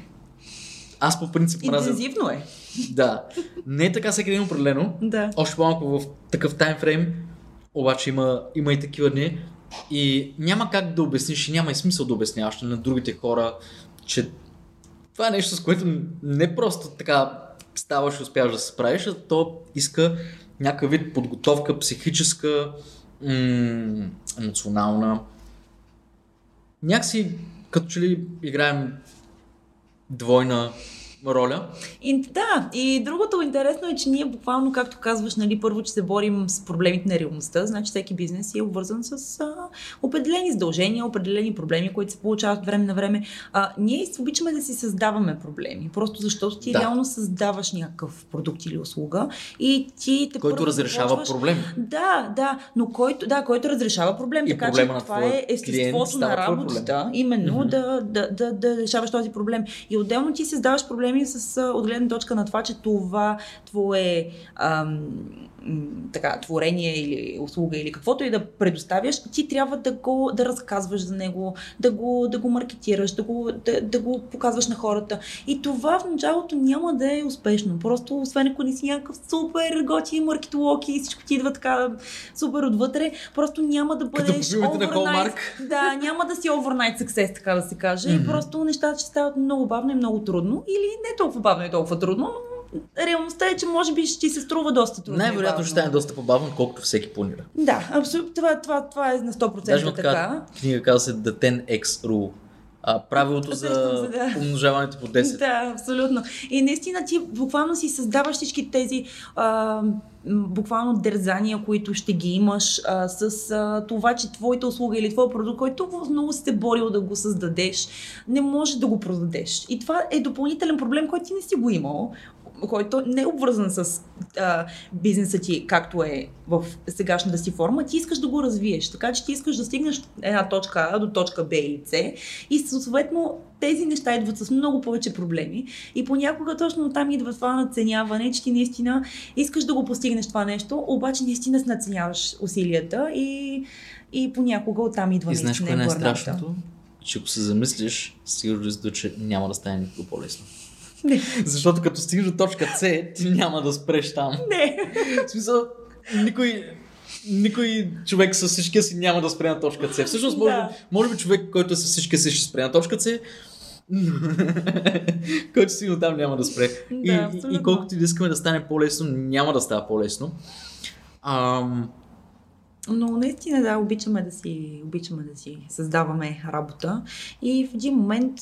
Аз по принцип мразя. Интензивно е. Да. Не е така всеки ден определено. Да. Още по-малко в такъв таймфрейм. Обаче има, има и такива дни. И няма как да обясниш и няма и смисъл да обясняваш на другите хора, че това е нещо, с което не просто така ставаш и успяваш да се справиш, а то иска някакъв вид подготовка, психическа, м- емоционална. някакси като че ли играем двойна роля. И, да, и другото интересно е, че ние буквално, както казваш, нали, първо, че се борим с проблемите на реалността, значи всеки бизнес е обвързан с а, определени задължения, определени проблеми, които се получават време на време. А, ние обичаме да си създаваме проблеми, просто защото ти да. реално създаваш някакъв продукт или услуга и ти те Който разрешава започваш... проблем. Да, да, но който, да, който разрешава проблем. И така че това е естеството на работата, именно Мгм. да, да, да, да решаваш този проблем. И отделно ти създаваш проблеми с, от гледна точка на това, че това твое ам, така, творение или услуга или каквото и да предоставяш, ти трябва да го да разказваш за него, да го, да го маркетираш, да го, да, да го показваш на хората. И това в началото няма да е успешно. Просто, освен ако не си някакъв супер готи маркетолог и всичко ти идва така супер отвътре, просто няма да бъдеш overnight-. Да, няма да си overnight success, така да се каже. И Мгм. просто нещата ще стават много бавно и много трудно. Или не толкова бавно и толкова трудно, но реалността е, че може би ще ти се струва доста трудно. Най-вероятно ще стане доста по-бавно, колкото всеки планира. Да, абсолютно. Това, това, това е на 100% Даже така. така книга казва се The 10X Rule. А, правилото за да. умножаването по 10. Да, абсолютно. И наистина ти буквално си създаваш всички тези а, буквално дързания, които ще ги имаш а, с а, това, че твоята услуга или твой продукт, който толкова много си се борил да го създадеш, не може да го продадеш. И това е допълнителен проблем, който ти не си го имал който не е обвързан с а, бизнеса ти, както е в сегашната си форма, ти искаш да го развиеш. Така че ти искаш да стигнеш една точка А до точка Б или С и съответно тези неща идват с много повече проблеми и понякога точно там идва това надценяване, че ти наистина искаш да го постигнеш това нещо, обаче наистина се надценяваш усилията и, и понякога оттам идва И знаеш кое е наистина най-страшното? Че ако се замислиш, стигаш до че няма да стане никога по-лесно. Не, Защото като стигнеш до точка С, ти няма да спреш там. не. В смисъл, никой, никой човек с всичкия си няма да спре на точка С. Всъщност, може, Да. може би човек, който е с всичкия си ще спре на точка С, (laughs) който сигурно там няма да спре. Да, и, и, колкото и да искаме да стане по-лесно, няма да става по-лесно. Ам, Но наистина да, обичаме да си, обичаме да си създаваме работа и в един момент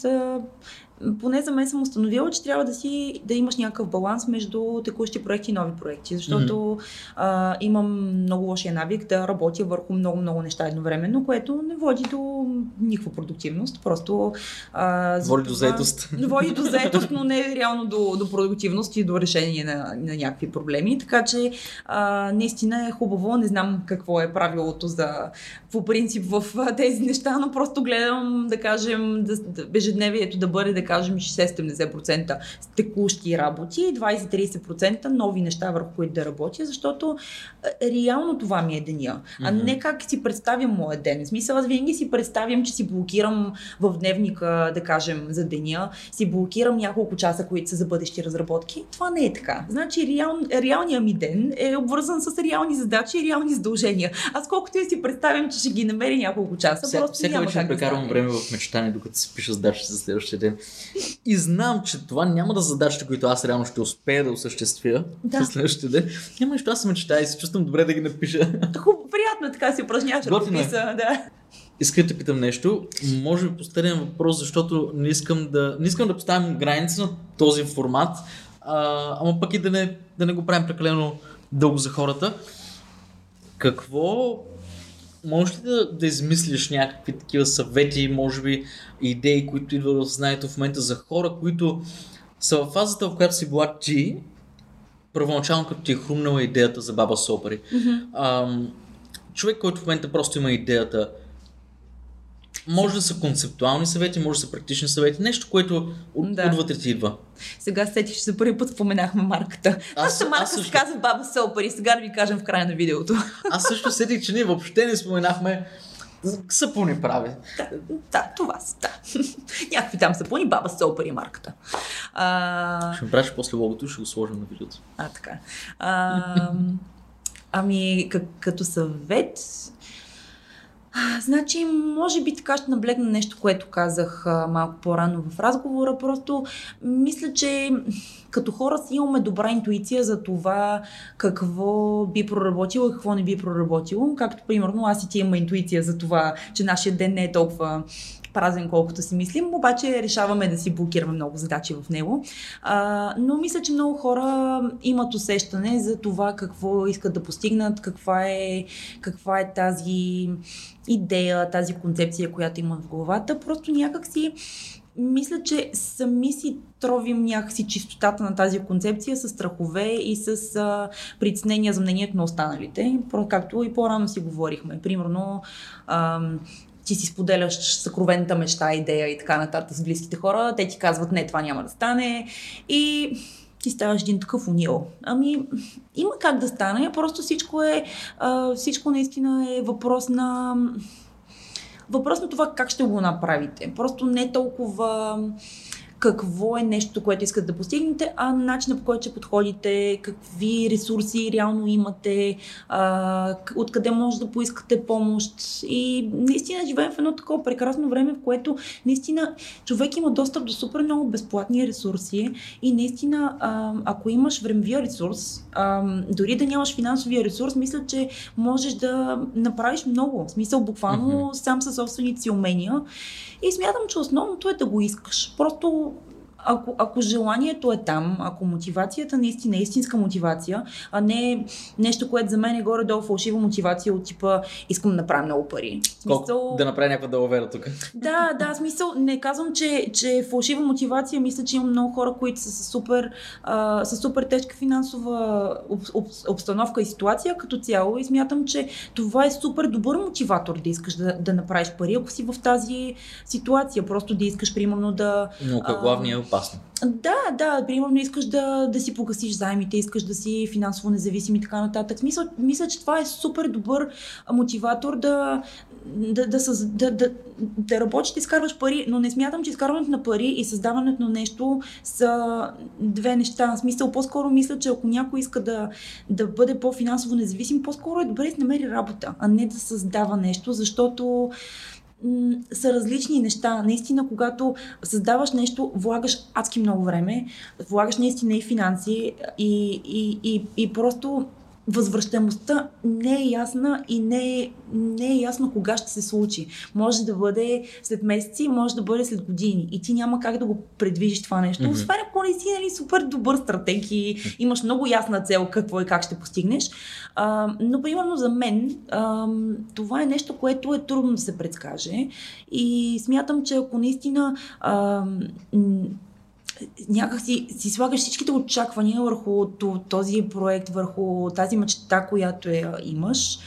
поне за мен съм установила, че трябва да си да имаш някакъв баланс между текущи проекти и нови проекти, защото а, имам много лошия навик да работя върху много-много неща едновременно, което не води до никаква продуктивност, просто а, води до заетост. Води до заетост, но не (laughs) реално до, до продуктивност и до решение на, на някакви проблеми. Така че а, наистина е хубаво. Не знам какво е правилото за по принцип в тези неща, но просто гледам да кажем да, да, ежедневието да бъде да кажем 60-70% с текущи работи и 20-30% нови неща върху които да работя, защото а, реално това ми е деня, а не как си представям моя ден. В смисъл, аз винаги си представям, че си блокирам в дневника, да кажем, за деня, си блокирам няколко часа, които са за бъдещи разработки. Това не е така. Значи реал, реалният ми ден е обвързан с реални задачи и реални задължения. Аз колкото и си представям, че ще ги намери няколко часа, Вся, просто всяка няма вечер да прекарвам стане. време в мечтане, докато си пиша задачите за следващия ден. И знам, че това няма да са задачите, които аз реално ще успея да осъществя Да. за следващия ден. Няма нищо, аз се мечтая и се чувствам добре да ги напиша. Хубаво, приятно е така да си упражняваш е. ръкописа. Да. Искам да те питам нещо. Може би последен въпрос, защото не искам да, не искам да поставим граница на този формат, а, ама пък и да не, да не го правим прекалено дълго за хората. Какво можеш ли да, да измислиш някакви такива съвети, може би идеи, които идват в знанието в момента за хора, които са в фазата, в която си била ти, първоначално като ти е хрумнала идеята за баба Сопари. Ам, човек, който в момента просто има идеята, може да са концептуални съвети, може да са практични съвети, нещо, което от, Да. отвътре ти идва. Сега сетих, че за първи път споменахме марката. Аз- Нашата марка аз се казва Баба Сопър и сега да ви кажем в края на видеото. Аз също сетих, че ние въобще не споменахме сапуни прави. Да, да, това са, да. Някакви там сапуни, баба и марката. А, Ще ми правиш после логото и ще го сложим на видеото. а така. А, ами, как, като съвет, значи, може би така ще наблегна нещо, което казах а, малко по-рано в разговора. Просто мисля, че като хора си имаме добра интуиция за това какво би проработило и какво не би проработило. Както, примерно, аз и ти имам интуиция за това, че нашия ден не е толкова празен, колкото си мислим, обаче решаваме да си блокираме много задачи в него. А, но мисля, че много хора имат усещане за това какво искат да постигнат, каква е, каква е тази идея, тази концепция, която имат в главата. Просто някакси мисля, че сами си тровим някакси чистотата на тази концепция с страхове и с а, притеснения за мнението на останалите, както и по-рано си говорихме. Примерно, а, ти си споделяш съкровената мечта, идея и така нататък с близките хора, те ти казват не, това няма да стане и ти ставаш един такъв унил. Ами, има как да стане, просто всичко е, всичко наистина е въпрос на въпрос на това как ще го направите. Просто не толкова какво е нещо, което искате да постигнете, а начина по който ще подходите, какви ресурси реално имате, а, откъде може да поискате помощ. И наистина живеем в едно такова прекрасно време, в което наистина човек има достъп до супер много безплатни ресурси и наистина, а, ако имаш времевия ресурс, дори да нямаш финансовия ресурс, мисля, че можеш да направиш много. В смисъл, буквално mm-hmm. сам със собствените си умения. И смятам, че основното е да го искаш. Просто ако, ако желанието е там, ако мотивацията наистина е истинска мотивация, а не нещо, което за мен е горе-долу фалшива мотивация от типа искам да направя много пари. Смисъл... Да направя някаква далавера тук. Да, да, смисъл, не казвам, че, че е фалшива мотивация, мисля, че има много хора, които са с супер, а, с супер тежка финансова об, об, обстановка и ситуация като цяло и смятам, че това е супер добър мотиватор да искаш да, да направиш пари, ако си в тази ситуация, просто да искаш примерно да... Но главният е опасно. Да, да, примерно искаш да, да си погасиш заемите, искаш да си финансово независим и така нататък. Мисля, мисля, че това е супер добър мотиватор да, да, да, да, да, да работиш да изкарваш пари, но не смятам, че изкарването на пари и създаването на нещо са две неща. В смисъл, по-скоро мисля, че ако някой иска да, да бъде по-финансово независим, по-скоро е добре да намери работа, а не да създава нещо, защото са различни неща. Наистина, когато създаваш нещо, влагаш адски много време, влагаш наистина и финанси и, и, и, и просто възвръщаемостта не е ясна и не е, не е ясно кога ще се случи. Може да бъде след месеци, може да бъде след години и ти няма как да го предвижиш това нещо. Mm-hmm. Освен ако не си нали, супер добър стратег и имаш много ясна цел какво и как ще постигнеш. А, но примерно за мен а, това е нещо, което е трудно да се предскаже и смятам, че ако наистина а, някак си, си слагаш всичките очаквания върху този проект, върху тази мечта, която я имаш.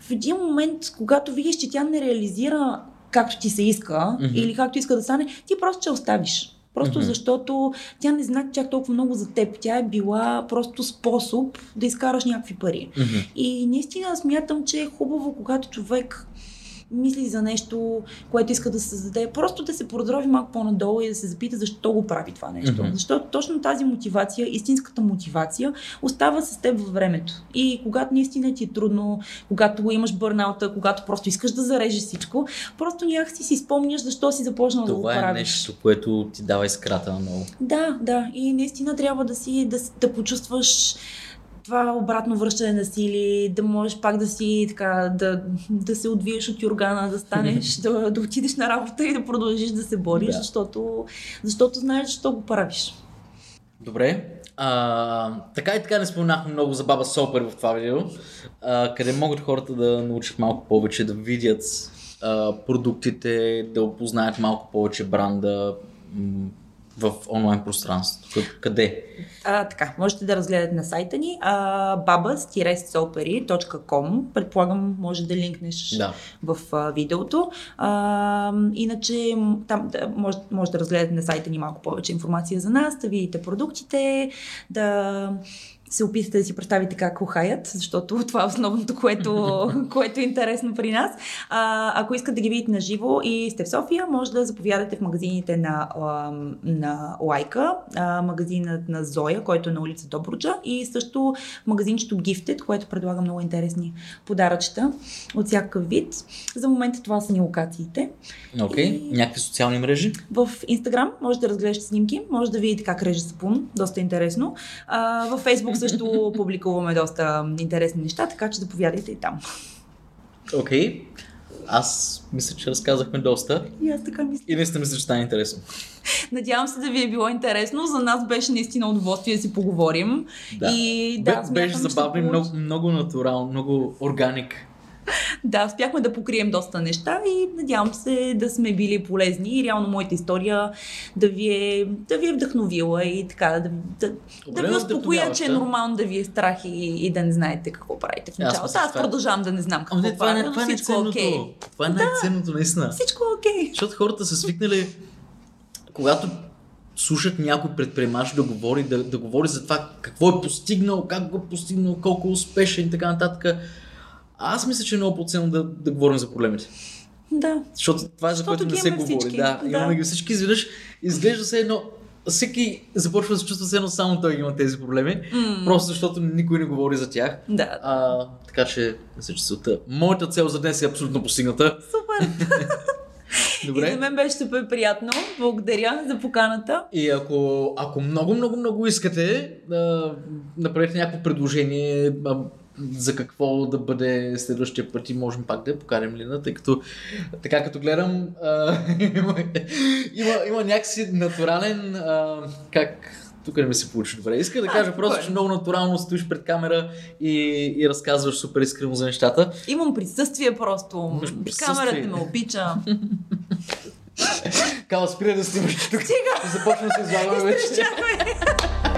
В един момент, когато видиш, че тя не реализира както ти се иска mm-hmm. или както иска да стане, ти просто ще оставиш. Просто mm-hmm. защото тя не знае чак толкова много за теб. Тя е била просто способ да изкараш някакви пари. Mm-hmm. И наистина смятам, че е хубаво, когато човек мисли за нещо, което иска да се създаде, просто да се продрови малко по-надолу и да се запита защо го прави това нещо. Mm-hmm. Защото точно тази мотивация, истинската мотивация, остава с теб във времето. И когато наистина ти е трудно, когато имаш бърнаута, когато просто искаш да зарежеш всичко, просто някак си си спомняш защо си започнал това да го правиш. Това е нещо, което ти дава изкрата на много. Да, да. И наистина трябва да си, да, да почувстваш това обратно връщане на сили, да можеш пак да си така, да, да се отвиеш от юргана, да станеш, (laughs) да, да отидеш на работа и да продължиш да се бориш, да. защото, защото знаеш защо го правиш. Добре. А, така и така не споменахме много за Баба Сопер в това видео, а, къде могат хората да научат малко повече, да видят а, продуктите, да опознаят малко повече бранда, в онлайн пространството? Къде? А, така, можете да разгледате на сайта ни babas-solperi.com Предполагам, може да линкнеш да. в а, видеото. А, иначе там да, може, може да разгледате на сайта ни малко повече информация за нас, да видите продуктите, да се опитате да си представите как ухаят, защото (laughs) това е основното, което, (laughs) което е интересно при нас. А, ако искате да ги видите на живо и сте в София, може да заповядате в магазините на, на Лайка, магазинът на Зоя, който е на улица Добруджа и също магазинчето Gifted, което предлага много интересни подаръчета от всякакъв вид. За момента това са ни локациите. Окей, okay. и... някакви социални мрежи? В Инстаграм може да разглеждате снимки, може да видите как реже сапун, доста интересно. А, във Фейсбук също (laughs) публикуваме доста интересни неща, така че заповядайте и там. Окей. Okay. аз мисля, че разказахме доста. И аз така мисля. И наистина мисля, че стане интересно. Надявам се да ви е било интересно. За нас беше наистина удоволствие да си поговорим. Да. И да, Бе, беше смятам, ще забавно и много, много натурално, много органик. (laughs) Да, успяхме да покрием доста неща и надявам се да сме били полезни и реално моята история да ви е, да ви е вдъхновила и така да, да, да ви успокоя, че е нормално да ви е страх и, и да не знаете какво правите в Аз началото. Аз, че това е- продължавам да не знам какво Ама е, правя, това е но всичко е окей. Това е най-ценното, наистина. Всичко е окей. Защото хората са свикнали, когато слушат някой предприемач да говори, да, да говори за това какво е постигнал, как го е постигнал, колко е успешен и така нататък. Аз мисля, че е много по-ценно да, да говорим за проблемите. Да. Защото това е за Защото което не се говори. всички. Да, Да. имаме ги всички. Изведнъж изглежда се едно. Всеки започва да се чувства все едно само той има тези проблеми. М. Просто защото никой не говори за тях. Да. А, така че, мисля, че целта. Моята цел за днес е абсолютно постигната. Супер. (laughs) И за Добре. мен беше супер приятно. Благодаря за поканата. И ако, ако много, много, много искате, да направете някакво предложение за какво да бъде следващия път и можем пак да я поканем Лина, тъй като така като гледам а, (laughs) има, има, има някакси натурален а, как тук не ми се получи добре. Иска да А, кажа просто, спокойно. че много натурално стоиш пред камера и, и разказваш супер искрено за нещата. Имам присъствие просто. Присъствие. Камерата ме обича. Кава, спира да снимаш тук. Стига! Започвам да се (laughs) излагаме вече. Изчаквай.